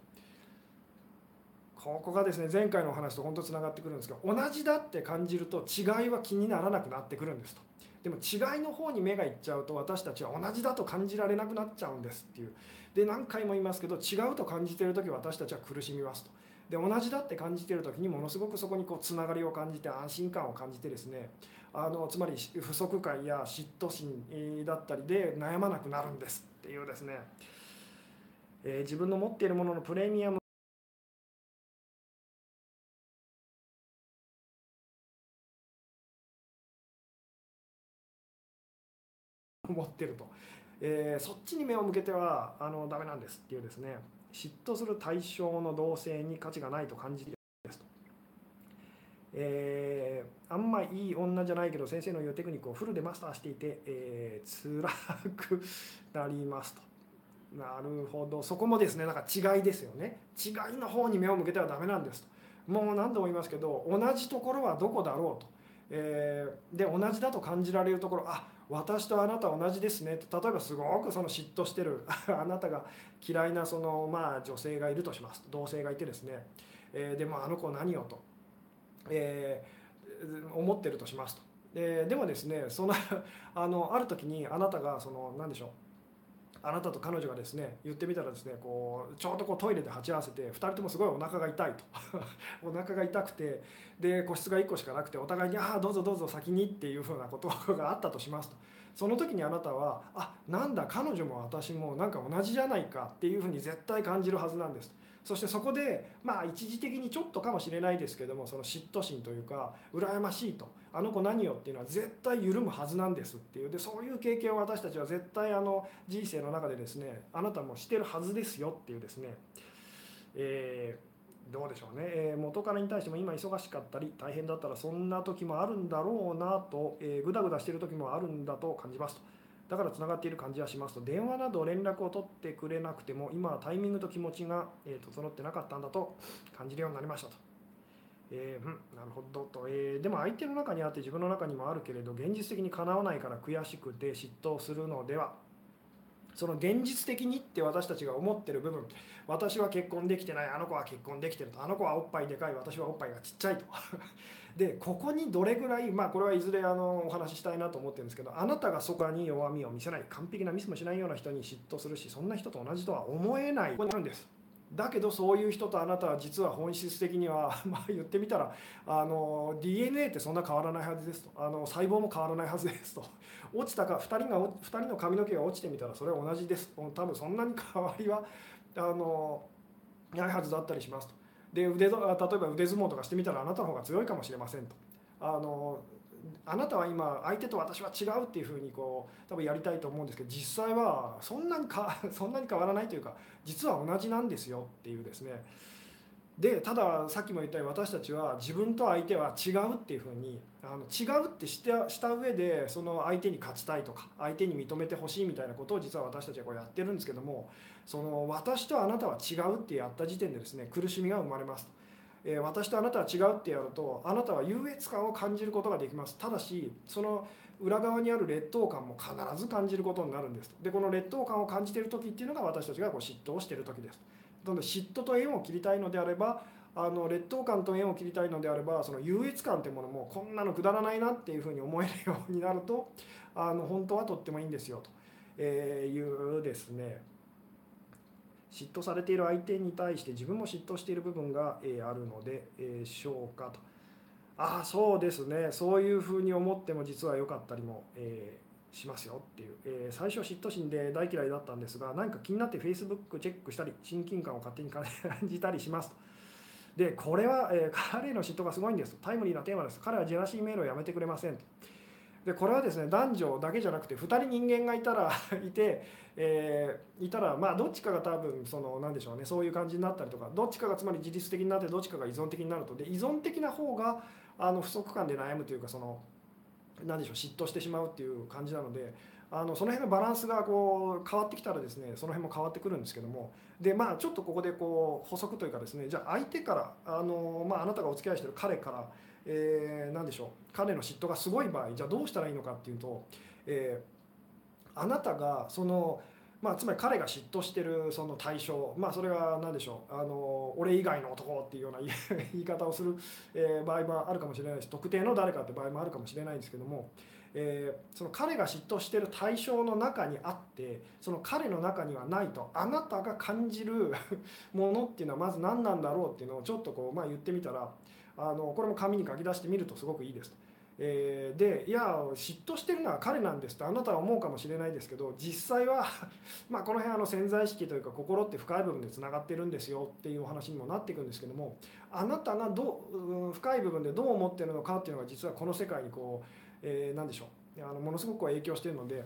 ここがですね前回のお話と本当つながってくるんですけど同じだって感じると違いは気にならなくなってくるんですと。でも違いの方に目がいっちゃうと私たちは同じだと感じられなくなっちゃうんですっていう。で何回も言いますけど違うと感じてる時私たちは苦しみますと。で同じだって感じてる時にものすごくそこにこうつながりを感じて安心感を感じてですね。あのつまり不足感や嫉妬心だったりで悩まなくなるんですっていうですね、えー、自分の持っているもののプレミアム持ってると。えー、そっちに目を向けてはあのダメなんですっていうですね。嫉妬する対象の同性に価値がないと感じるですと、えー、あんまいい女じゃないけど先生の言うテクニックをフルでマスターしていて、えー、辛くなりますと。なるほど。そこもですねなんか違いですよね。違いの方に目を向けてはダメなんですと。もう何度も言いますけど同じところはどこだろうと、えー、で同じだと感じられるところあ私とあなた同じですね。例えばすごくその嫉妬してる。あなたが嫌いなそのまあ女性がいるとします。同性がいてですね、えー、でもあの子何よと、えー、思ってるとしますと、えー、でもですねその あのある時にあなたがその何でしょう。あなたと彼女がですね言ってみたらですねこうちょうどこうトイレで鉢合わせて2人ともすごいお腹が痛いと お腹が痛くてで個室が1個しかなくてお互いに「ああどうぞどうぞ先に」っていうふうなことがあったとしますとその時にあなたは「あなんだ彼女も私もなんか同じじゃないか」っていうふうに絶対感じるはずなんです。そしてそこでまあ一時的にちょっとかもしれないですけどもその嫉妬心というか羨ましいとあの子何よっていうのは絶対緩むはずなんですっていう。でそういう経験を私たちは絶対あの人生の中でですねあなたもしてるはずですよっていうですね、えー、どうでしょうね、えー、元彼に対しても今忙しかったり大変だったらそんな時もあるんだろうなと、えー、グダグダしてる時もあるんだと感じますと。だからつながっている感じはしますと電話など連絡を取ってくれなくても今はタイミングと気持ちが、え、整ってなかったんだと感じるようになりましたと。えー、うん、なるほどと、えー、でも相手の中にあって自分の中にもあるけれど現実的にかなわないから悔しくて嫉妬するのでは。その現実的にって私たちが思ってる部分。私は結婚できてない。あの子は結婚できてると。あの子はおっぱいでかい。私はおっぱいがちっちゃいと。でここにどれぐらいまあこれはいずれあのお話ししたいなと思ってるんですけどあなたがそこに弱みを見せない完璧なミスもしないような人に嫉妬するしそんな人と同じとは思えない。ここにあるんです。だけどそういう人とあなたは実は本質的には、まあ、言ってみたらあの DNA ってそんな変わらないはずですと。あの細胞も変わらないはずですと。落ちたか2人が2人の髪の毛が落ちてみたらそれは同じです。多分そんなに変わりはあのないはずだったりしますと。で腕例えば腕相撲とかしてみたらあなたの方が強いかもしれませんと。あのあなたは今相手と私は違うっていうふうにこう多分やりたいと思うんですけど実際はそんなにかそんなに変わらないというか実は同じなんですよっていうですね。でたださっきも言ったように私たちは自分と相手は違うっていうふうにあの違うってしたした上でその相手に勝ちたいとか相手に認めてほしいみたいなことを実は私たちはこうやってるんですけどもその私とあなたは違うってやった時点でですね苦しみが生まれますえ私とあなたは違うってやるとあなたは優越感を感じることができます。ただしその裏側にある劣等感も必ず感じることになるんですでこの劣等感を感じている時っていうのが私たちがこう嫉妬をしてる時ですなので嫉妬と縁を切りたいのであればあの劣等感と縁を切りたいのであればその優越感ってものもこんなのくだらないなっていうふうに思えるようになるとあの本当はとってもいいんですよというですね。嫉妬されている相手に対して自分も嫉妬している部分が、あるので、しょうかと。ああそうですね。そういうふうに思っても実は良かったりも、えしますよっていう、え最初は嫉妬心で大嫌いだったんですが何か気になって Facebook チェックしたり親近感を勝手に感じたりしますと。でこれは、え彼の嫉妬がすごいんですタイムリーなテーマです彼はジェラシーメールをやめてくれませんと。でこれはですね男女だけじゃなくて2人人間がいたら いて、えー、いたらまあどっちかが多分その何でしょうねそういう感じになったりとかどっちかがつまり自律的になってどっちかが依存的になるとで依存的な方があの不足感で悩むというかその何でしょう嫉妬してしまうっていう感じなのであのその辺のバランスがこう変わってきたらですねその辺も変わってくるんですけどもでまあちょっとここでこう補足というかですねじゃあ相手からあの、まあ、あなたがお付き合いしてる彼からえー、何でしょう彼の嫉妬がすごい場合じゃあどうしたらいいのかっていうと、えー、あなたがその、まあ、つまり彼が嫉妬してるその対象、まあ、それは何でしょうあの俺以外の男っていうような 言い方をする、え、場合もあるかもしれないし特定の誰かって場合もあるかもしれないんですけども。えー、その彼が嫉妬してる対象の中にあってその彼の中にはないとあなたが感じる ものっていうのはまず何なんだろうっていうのをちょっとこう、まあ、言ってみたらあのこれも紙に書き出してみるとすごくいいですと。えー、でいや嫉妬してるのは彼なんですとあなたは思うかもしれないですけど実際は まあこの辺あの潜在意識というか心って深い部分でつながってるんですよっていうお話にもなっていくんですけどもあなたがどう深い部分でどう思ってるのかっていうのが実はこの世界にこう、えー、何でしょう。あのものすごく影響してるので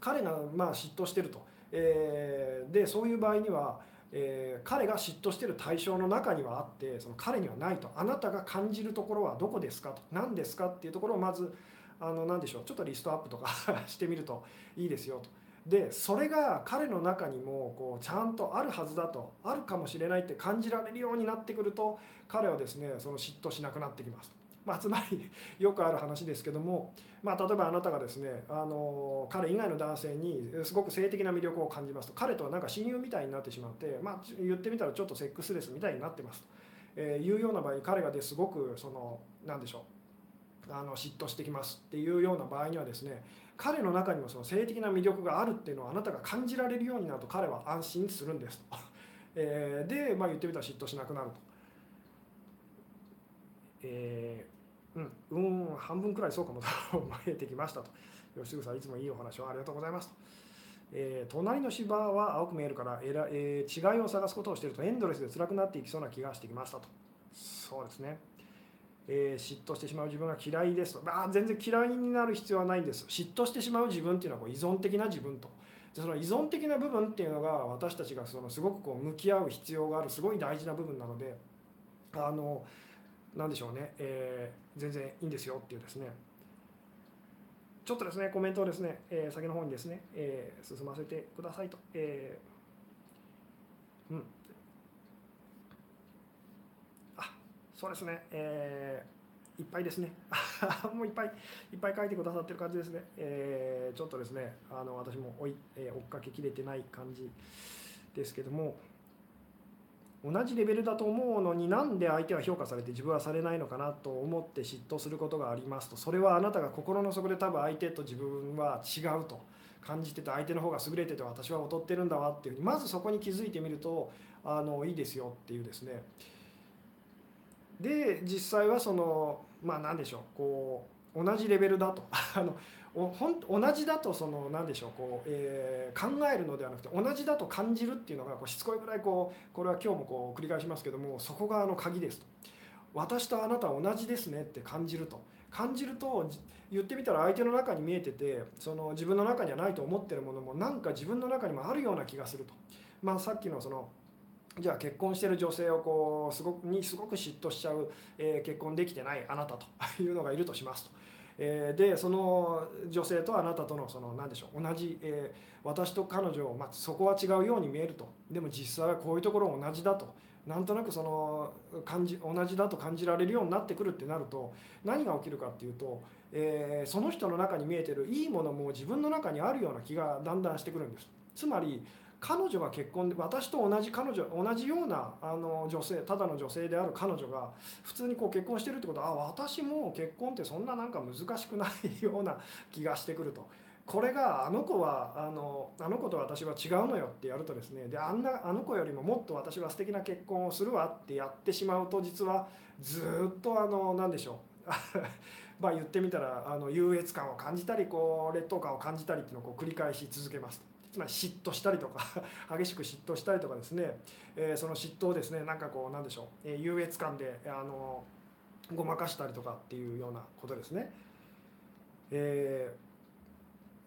彼がまあ嫉妬してると、えー、でそういう場合にはえー、彼が嫉妬してる対象の中にはあってその彼にはないとあなたが感じるところはどこですかと何ですかっていうところをまずあの何でしょうちょっとリストアップとか してみるといいですよと。でそれが彼の中にもこうちゃんとあるはずだとあるかもしれないって感じられるようになってくると彼はですねその嫉妬しなくなってきます。まあ、つまり よくある話ですけども、まあ、例えばあなたがですねあの彼以外の男性にすごく性的な魅力を感じますと彼とはなんか親友みたいになってしまって、まあ、言ってみたらちょっとセックスレスみたいになってますと、えー、いうような場合彼がですごくその何でしょうあの嫉妬してきますっていうような場合にはですね彼の中にもその性的な魅力があるっていうのをあなたが感じられるようになると彼は安心するんですと。えー、で、まあ、言ってみたら嫉妬しなくなると。えーうん、うん、半分くらいそうかもと見えてきましたと。吉純さん、いつもいいお話をありがとうございますと。えー、隣の芝は青く見えるからえら、えー、違いを探すことをしているとエンドレスで辛くなっていきそうな気がしてきましたと。そうですね。えー、嫉妬してしまう自分が嫌いですと。まあ全然嫌いになる必要はないんです。嫉妬してしまう自分っていうのはこう依存的な自分と。でその依存的な部分っていうのが私たちがそのすごくこう向き合う必要があるすごい大事な部分なのであの何でしょうね、えー、全然いいんですよっていうですね。ちょっとですねコメントをですね、えー、先の方にですね、えー、進ませてくださいと、えー、うん。あそうですね。えー、いっぱいですね。もういっぱいいっぱい書いてくださってる感じですね、えー、ちょっとですねあの私も追い、えー、追っかけきれてない感じですけども。同じレベルだと思うのになんで相手は評価されて自分はされないのかなと思って嫉妬することがありますとそれはあなたが心の底で多分相手と自分は違うと感じてて相手の方が優れてて私は劣ってるんだわっていうふうにまずそこに気づいてみるとあのいいですよっていうですね。で実際はそのまあ何でしょうこう同じレベルだとあのほん同じだとその何でしょうこう、えー、考えるのではなくて同じだと感じるっていうのがこうしつこいぐらいこうこれは今日もこう繰り返しますけどもそこがあの鍵ですと。私とあなたは同じですねって感じると。感じると言ってみたら相手の中に見えててその自分の中にはないと思ってるものもなんか自分の中にもあるような気がすると、まあ、さっきのそのじゃあ結婚してる女性をこうすごくにすごく嫉妬しちゃう、えー、結婚できてないあなたというのがいるとしますと。えー、でその女性とあなたとのその何でしょう同じ、えー、私と彼女、まあ、そこは違うように見えるとでも実際はこういうところ同じだとなんとなくその感じ同じだと感じられるようになってくるってなると何が起きるかっていうと、えー、その人の中に見えてるいいものも自分の中にあるような気がだんだんしてくるんです。つまり彼女が結婚で私と同じ彼女同じようなあの女性ただの女性である彼女が普通にこう結婚してるってことはあ私も結婚ってそんななんか難しくないような 気がしてくると。これがあの子はあのあの子と私は違うのよってやるとですね。であんなあの子よりももっと私は素敵な結婚をするわってやってしまうと実はずっとあの何でしょう。まあ言ってみたらあの優越感を感じたりこう劣等感を感じたりっていうのをこう繰り返し続けますつまり嫉妬したりとか 激しく嫉妬したりとかですね、えー、その嫉妬をですねなんかこうなんでしょう、えー、優越感であのごまかしたりとかっていうようなことですね。えー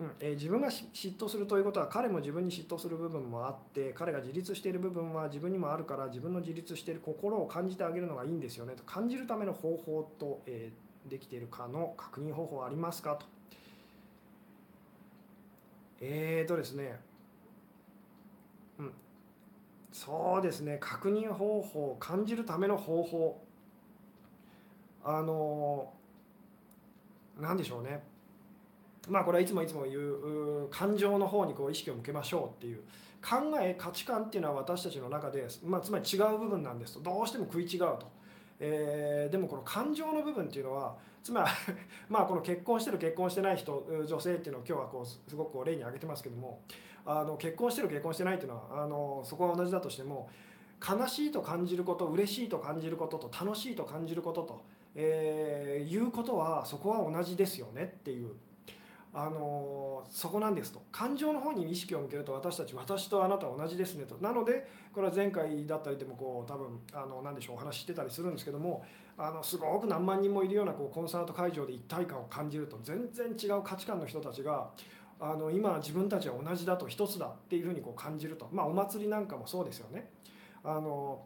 うんえー、自分が嫉妬するということは彼も自分に嫉妬する部分もあって彼が自立している部分は自分にもあるから自分の自立している心を感じてあげるのがいいんですよねと感じるための方法と、えー、できているかの確認方法はありますかと。えーとですねうん。そうですね確認方法感じるための方法。あの何でしょうね。まあこれはいつもいつも言う感情の方にこう意識を向けましょうっていう。考え価値観っていうのは私たちの中で、まあ、つまり違う部分なんですと。どうしても食い違うと、えー、でもこの感情の部分っていうのはつまり まあこの結婚してる結婚してない人女性っていうのを今日はこうすごく例に挙げてますけどもあの結婚してる結婚してないっていうのはあのそこは同じだとしても悲しいと感じること嬉しいと感じることと楽しいと感じることと、えー、いうことはそこは同じですよねっていうあのそこなんですと。感情の方に意識を向けると私たち私とあなたは同じですねと。なのでこれは前回だったりでもこう多分あの何でしょうお話ししてたりするんですけどもあのすごく何万人もいるようなこうコンサート会場で一体感を感じると全然違う価値観の人たちがあの今自分たちは同じだと一つだっていうふうにこう感じると。まあお祭りなんかもそうですよね。あの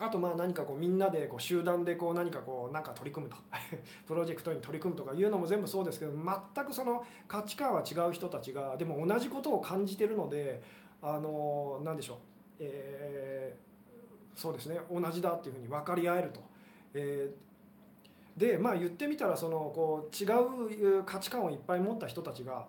あとまあ何かこうみんなでこう集団でこう何かこうなんか取り組むと。プロジェクトに取り組むとかいうのも全部そうですけど全くその価値観は違う人たちがでも同じことを感じてるのであの何でしょう、えー、そうですね。同じだっていうふうに分かり合えると。えー、でまあ言ってみたらそのこう違う価値観をいっぱい持った人たちが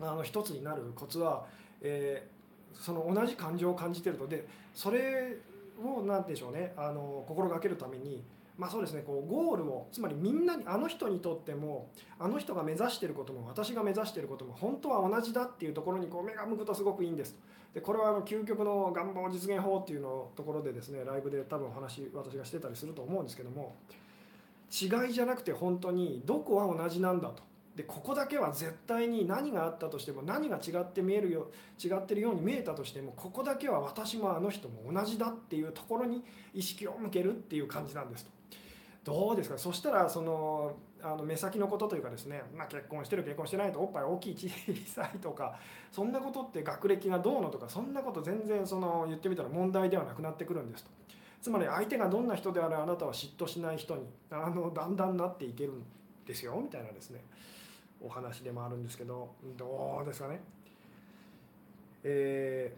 あの一つになるコツは、えー、その同じ感情を感じてると。でそれを何でしょうね。あの心がけるためにまあそうですね。こうゴールをつまりみんなにあの人にとってもあの人が目指してることも私が目指してることも本当は同じだっていうところにこう目が向くとすごくいいんですと。でこれはあの究極の願望実現法っていうのところでですねライブで多分お話私がしてたりすると思うんですけども違いじゃなくて本当にどこは同じなんだと。でここだけは絶対に何があったとしても何が違って見えるよ違ってるように見えたとしてもここだけは私もあの人も同じだっていうところに意識を向けるっていう感じなんですと。どうですか？そしたらそのあの目先のことというかですね、まあ、結婚してる結婚してないとおっぱい大きい小さいとかそんなことって学歴がどうのとかそんなこと全然その言ってみたら問題ではなくなってくるんですと。つまり相手がどんな人であれあなたは嫉妬しない人にあのだんだんなっていけるんですよみたいなですね。お話でもあるんですけどどうですかね？え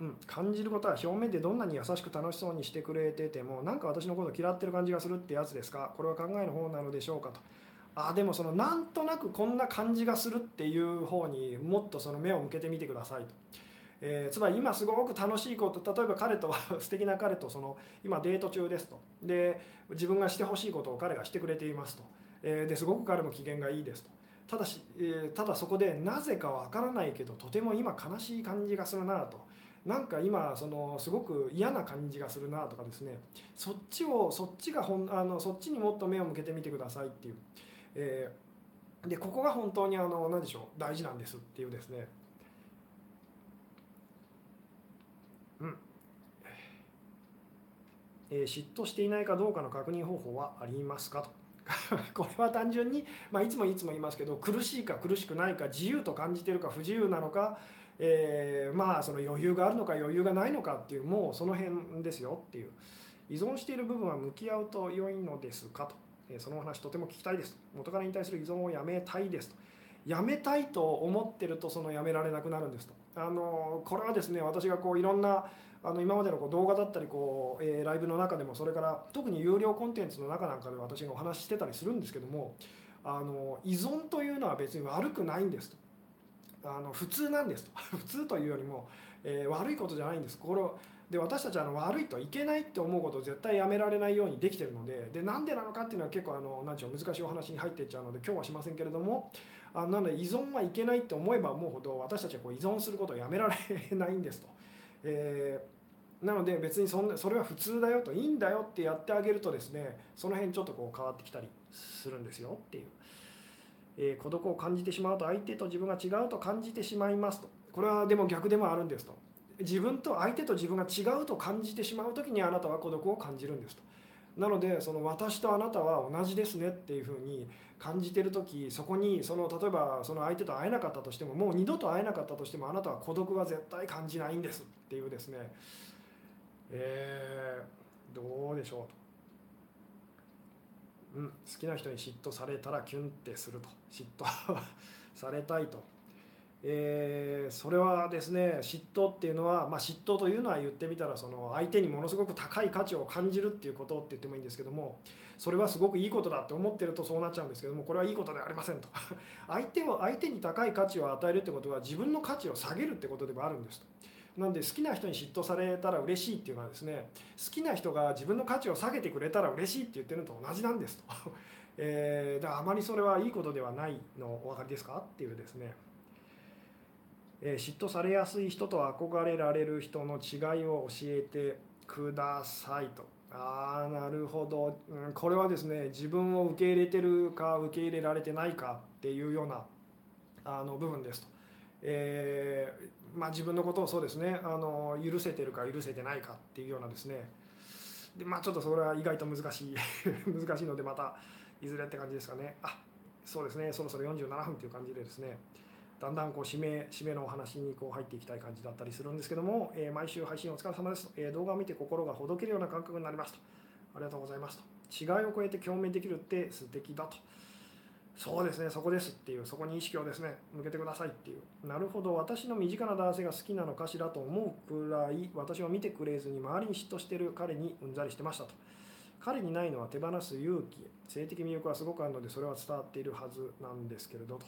ー、うん、感じることは表面でどんなに優しく楽しそうにしてくれててもなんか私のこと嫌ってる感じがするってやつですか？これは考えの方なのでしょうかと。あでもそのなんとなくこんな感じがするっていう方にもっとその目を向けてみてくださいと。えー、つまり今すごく楽しいこと例えば彼と 素敵な彼とその今デート中ですと。で自分がしてほしいことを彼がしてくれていますと。えー、ですごく彼も機嫌がいいですと。ただし、えー、ただそこでなぜかわからないけどとても今悲しい感じがするなと。なんか今そのすごく嫌な感じがするなとかですね。そっちをそっちがほんあのそっちにもっと目を向けてみてくださいっていう、えー、でここが本当にあの何でしょう大事なんですっていうですね。うん。えー、嫉妬していないかどうかの確認方法はありますかと。これは単純に、まあ、いつもいつも言いますけど苦しいか苦しくないか自由と感じてるか不自由なのか、えー、まあその余裕があるのか余裕がないのかっていうもうその辺ですよっていう。依存している部分は向き合うと良いのですかと、えー、そのお話とても聞きたいです。元彼に対する依存をやめたいですと。やめたいと思ってるとそのやめられなくなるんですと。あのこれはですね私がこういろんなあの今までのこう動画だったりこう、えー、ライブの中でもそれから特に有料コンテンツの中なんかで私がお話ししてたりするんですけどもあの依存というのは別に悪くないんですと。あの普通なんですと。普通というよりも、えー、悪いことじゃないんです。これで私たちはあの悪いといけないって思うことを絶対やめられないようにできてるのででなんでなのかっていうのは結構あのなんちゅう難しいお話に入っていっちゃうので今日はしませんけれどもあなので依存はいけないって思えば思うほど私たちはこう依存することをやめられないんですと。えーなので別にそんなそれは普通だよといいんだよってやってあげるとですねその辺ちょっとこう変わってきたりするんですよっていう、えー、孤独を感じてしまうと相手と自分が違うと感じてしまいますと。これはでも逆でもあるんですと。自分と相手と自分が違うと感じてしまう時にあなたは孤独を感じるんですと。なのでその私とあなたは同じですねっていうふうに感じてる時そこにその例えばその相手と会えなかったとしてももう二度と会えなかったとしてもあなたは孤独は絶対感じないんですっていうですね。えー、どうでしょう。と、うん、好きな人に嫉妬されたらキュンってすると。嫉妬されたいと。えー、それはですね嫉妬っていうのは、まあ、嫉妬というのは言ってみたらその相手にものすごく高い価値を感じるっていうことって言ってもいいんですけどもそれはすごくいいことだって思ってるとそうなっちゃうんですけどもこれはいいことではありませんと 相手を相手に高い価値を与えるってことは自分の価値を下げるってことでもあるんですと。なんで好きな人に嫉妬されたら嬉しいっていうのはですね好きな人が自分の価値を下げてくれたら嬉しいって言ってるのと同じなんですと、えー、だからあまりそれはいいことではないのお分かりですかっていうですねえ嫉妬されやすい人と憧れられる人の違いを教えてくださいと。ああなるほど、うん、これはですね自分を受け入れてるか受け入れられてないかっていうようなあの部分ですと。えー、まあ、自分のことをそうですねあの許せてるか許せてないかっていうようなですね。でまあちょっとそれは意外と難しい 難しいのでまたいずれって感じですかね。あそうですねそろそろ47分っていう感じでですね。だんだんこう締め締めのお話にこう入っていきたい感じだったりするんですけども、えー、毎週配信お疲れ様です、えー、動画を見て心がほどけるような感覚になりますと。ありがとうございますと。違いを超えて共鳴できるって素敵だと。そうですねそこですっていうそこに意識をですね向けてくださいっていう。なるほど。私の身近な男性が好きなのかしらと思うくらい私を見てくれずに周りに嫉妬してる彼にうんざりしてましたと。彼にないのは手放す勇気。性的魅力はすごくあるのでそれは伝わっているはずなんですけれどと。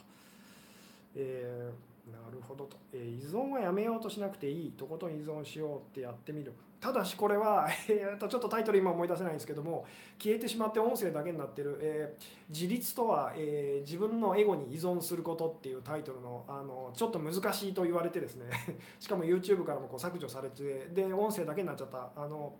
えー、なるほどと、えー、依存はやめようとしなくていいとことん依存しようってやってみる。ただしこれは、えー、とちょっとタイトル今思い出せないんですけども消えてしまって音声だけになってる、えー、自立とは、えー、自分のエゴに依存することっていうタイトルのあのちょっと難しいと言われてですね。しかも YouTube からもこう削除されてで音声だけになっちゃった。あの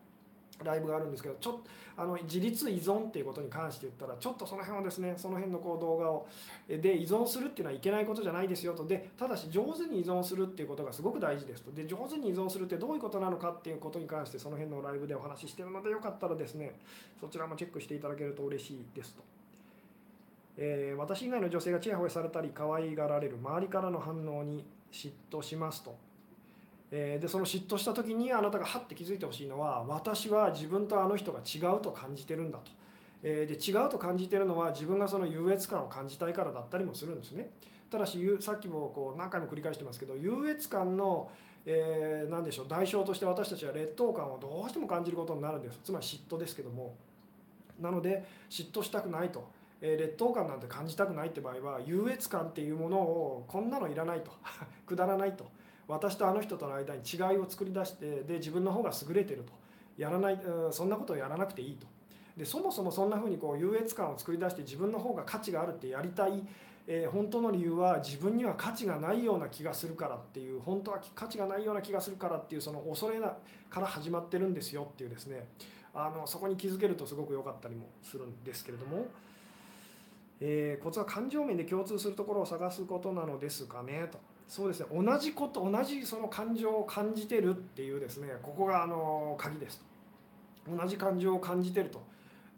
ライブがあるんですけどちょあの自立依存っていうことに関して言ったらちょっとその辺はですねその辺のこう動画をで依存するっていうのはいけないことじゃないですよと。でただし上手に依存するっていうことがすごく大事ですと。で上手に依存するってどういうことなのかっていうことに関してその辺のライブでお話ししてるのでよかったらですねそちらもチェックしていただけると嬉しいですと。えー、私以外の女性がちやほやされたり可愛がられる周りからの反応に嫉妬しますと。えでその嫉妬した時にあなたがハッて気づいてほしいのは私は自分とあの人が違うと感じてるんだと。えで違うと感じてるのは自分がその優越感を感じたいからだったりもするんですね。ただしさっきもこう何回も繰り返してますけど優越感の、えー、何でしょう代償として私たちは劣等感をどうしても感じることになるんですつまり嫉妬ですけどもなので嫉妬したくないと、え、劣等感なんて感じたくないって場合は優越感っていうものをこんなのいらないと くだらないと。私とあの人との間に違いを作り出してで自分の方が優れてると。やらないそんなことをやらなくていいと。でそもそもそんなふうにこう優越感を作り出して自分の方が価値があるってやりたい、えー、本当の理由は自分には価値がないような気がするからっていう本当は価値がないような気がするからっていうその恐れなから始まってるんですよっていうですね。あのそこに気づけるとすごく良かったりもするんですけれども。えー、コツは感情面で共通するところを探すことなのですかねと。そうですね。同じこと同じその感情を感じてるっていうですねここがあの鍵です。同じ感情を感じてると。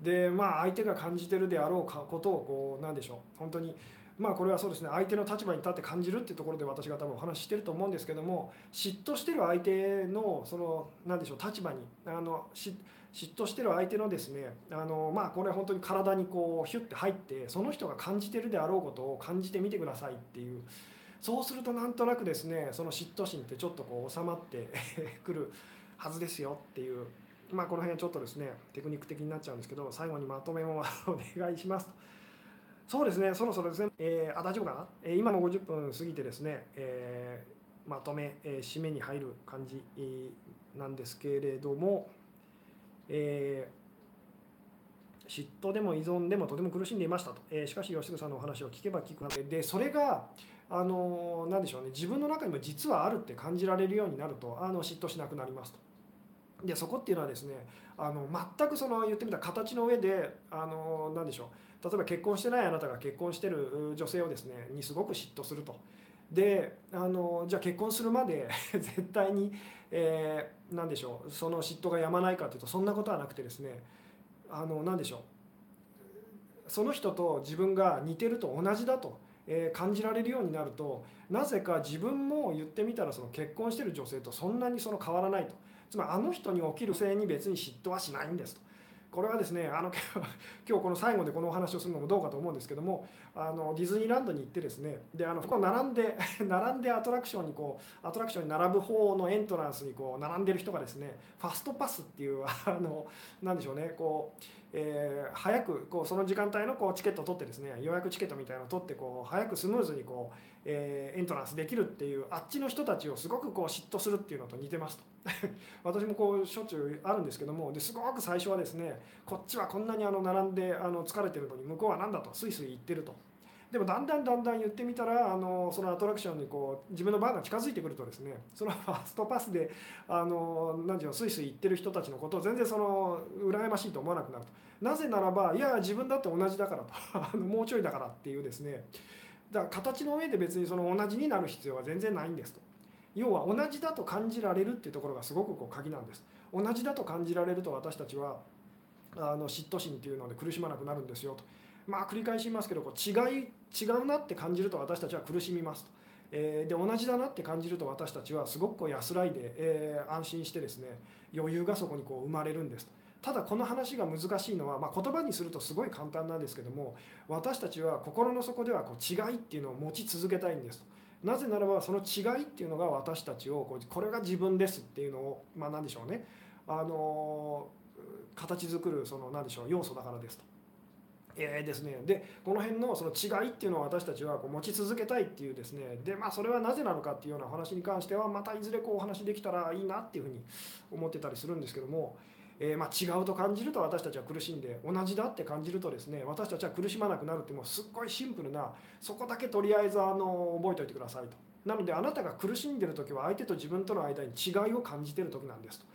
でまあ相手が感じてるであろうことをこうなんでしょう。本当にまあこれはそうですね。相手の立場に立って感じるっていうところで私が多分お話ししてると思うんですけども嫉妬してる相手のその何でしょう立場にあの嫉妬してる相手のですねあのまあこれ本当に体にこうヒュッて入ってその人が感じてるであろうことを感じてみてくださいっていうそうするとなんとなくですねその嫉妬心ってちょっとこう収まって くるはずですよっていうまあこの辺はちょっとですねテクニック的になっちゃうんですけど最後にまとめもお願いしますと。そうですね、そろそろですね、えー、あ大丈夫かな、えー、今の50分過ぎてですね、えー、まとめ、えー、締めに入る感じ、なんですけれども、えー、嫉妬でも依存でもとても苦しんでいましたと、えー、しかし吉純さんのお話を聞けば聞くでそれがあの何でしょうね。自分の中にも実はあるって感じられるようになるとあの嫉妬しなくなりますと。でそこっていうのはですねあの全くその言ってみた形の上であの何でしょう。例えば結婚してないあなたが結婚してる女性をですねにすごく嫉妬すると。であのじゃあ結婚するまで 絶対に、えー、何でしょう。その嫉妬がやまないかというとそんなことはなくてですねあの何でしょう。その人と自分が似てると同じだと、えー、感じられるようになるとなぜか自分も言ってみたらその結婚してる女性とそんなにその変わらないとつまりあの人に起きる性に別に嫉妬はしないんですと。これはですねあの 今日この最後でこのお話をするのもどうかと思うんですけどもあのディズニーランドに行ってですねであのここ並んで 並んでアトラクションにこうアトラクションに並ぶ方のエントランスにこう並んでる人がですねファストパスっていう あのなんでしょうねこう、えー、早くこうその時間帯のこうチケットを取ってですね予約チケットみたいなのを取ってこう早くスムーズにこう、えー、エントランスできるっていうあっちの人たちをすごくこう嫉妬するっていうのと似てますと。私もこうしょっちゅうあるんですけどもですごく最初はですねこっちはこんなにあの並んであの疲れてるのに向こうは何だとスイスイ言ってると。でもだんだんだんだん言ってみたらあのそのアトラクションにこう自分の番が近づいてくるとですねそのファーストパスであの何て言うのスイスイ言ってる人たちのことを全然その羨ましいと思わなくなると。なぜならばいや自分だって同じだからと。あのもうちょいだからっていうですね。だから形の上で別にその同じになる必要は全然ないんですと。要は同じだと感じられるっていうところがすごくこう鍵なんです。同じだと感じられると私たちはあの嫉妬心っていうので苦しまなくなるんですよと。まあ繰り返しますけどこう違い違うなって感じると私たちは苦しみますと、えー、で同じだなって感じると私たちはすごくこう安らいで、えー、安心してですね余裕がそこにこう生まれるんですただこの話が難しいのは、まあ、言葉にするとすごい簡単なんですけども私たちは心の底ではこう違いっていうのを持ち続けたいんですなぜならばその違いっていうのが私たちをこうこれが自分ですっていうのをまあ何でしょうね。あの形作るその何でしょう要素だからですと。えー、ですね、でこの辺のその違いっていうのを私たちはこう持ち続けたいっていうですね。でまあそれはなぜなのかっていうような話に関してはまたいずれこうお話できたらいいなっていうふうに思ってたりするんですけどもえー、まあ、違うと感じると私たちは苦しんで同じだって感じるとですね私たちは苦しまなくなるってもうすっごいシンプルなそこだけとりあえずあの覚えておいてくださいと。なのであなたが苦しんでる時は相手と自分との間に違いを感じてる時なんですと。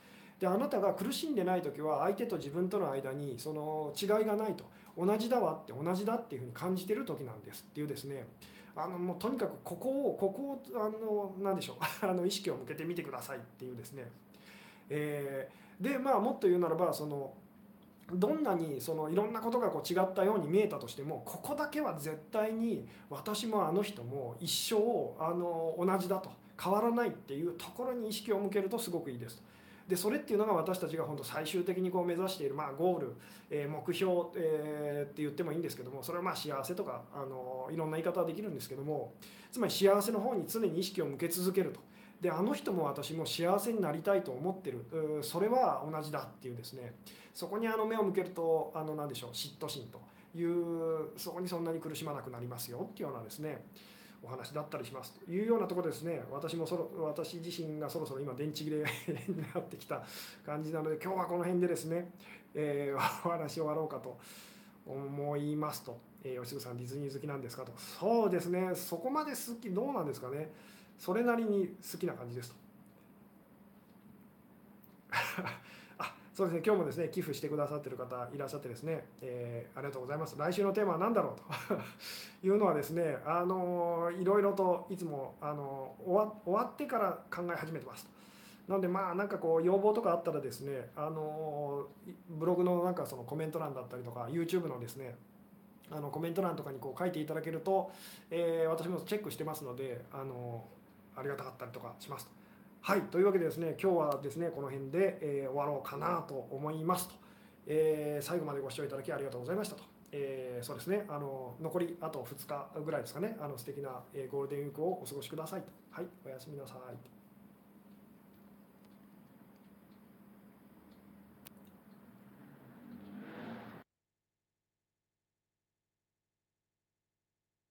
であなたが苦しんでない時は相手と自分との間にその違いがないと。同じだわって同じだっていうふうに感じてる時なんですっていうですね。あのもうとにかくここをここをあの何でしょう。あの意識を向けてみてくださいっていうですね、えーでまあもっと言うならばそのどんなにそのいろんなことがこう違ったように見えたとしてもここだけは絶対に私もあの人も一生あの同じだと。変わらないっていうところに意識を向けるとすごくいいです。と。でそれっていうのが私たちが本当最終的にこう目指している、まあ、ゴール、えー、目標、えー、って言ってもいいんですけどもそれはまあ幸せとかあのいろんな言い方はできるんですけどもつまり幸せの方に常に意識を向け続けると。であの人も私も幸せになりたいと思ってる。それは同じだっていうですね。そこにあの目を向けるとあの何でしょう嫉妬心というそこにそんなに苦しまなくなりますよっていうようなですね。お話だったりしますというようなところですね。私もそろ私自身がそろそろ今電池切れになってきた感じなので今日はこの辺でですね、えー、お話を終わろうかと思いますと、えー、吉純さんディズニー好きなんですかと。そうですね。そこまで好きどうなんですかね。それなりに好きな感じですと。そうですね。今日もですね寄付してくださってる方いらっしゃってですね、えー、ありがとうございます。来週のテーマは何だろうと。いうのはですねあのいろいろといつもあの終わ終わってから考え始めてますと。なのでまあなんかこう要望とかあったらですねあのブログのなんかそのコメント欄だったりとか YouTube のですねあのコメント欄とかにこう書いていただけると、えー、私もチェックしてますのであのありがたかったりとかしますと。はいというわけでですね今日はですねこの辺で、えー、終わろうかなと思いますと、えー、最後までご視聴いただきありがとうございましたと、えー、そうですねあの残りあと2日ぐらいですかねあの素敵な、え、ゴールデンウィークをお過ごしくださいと。はいおやすみなさい。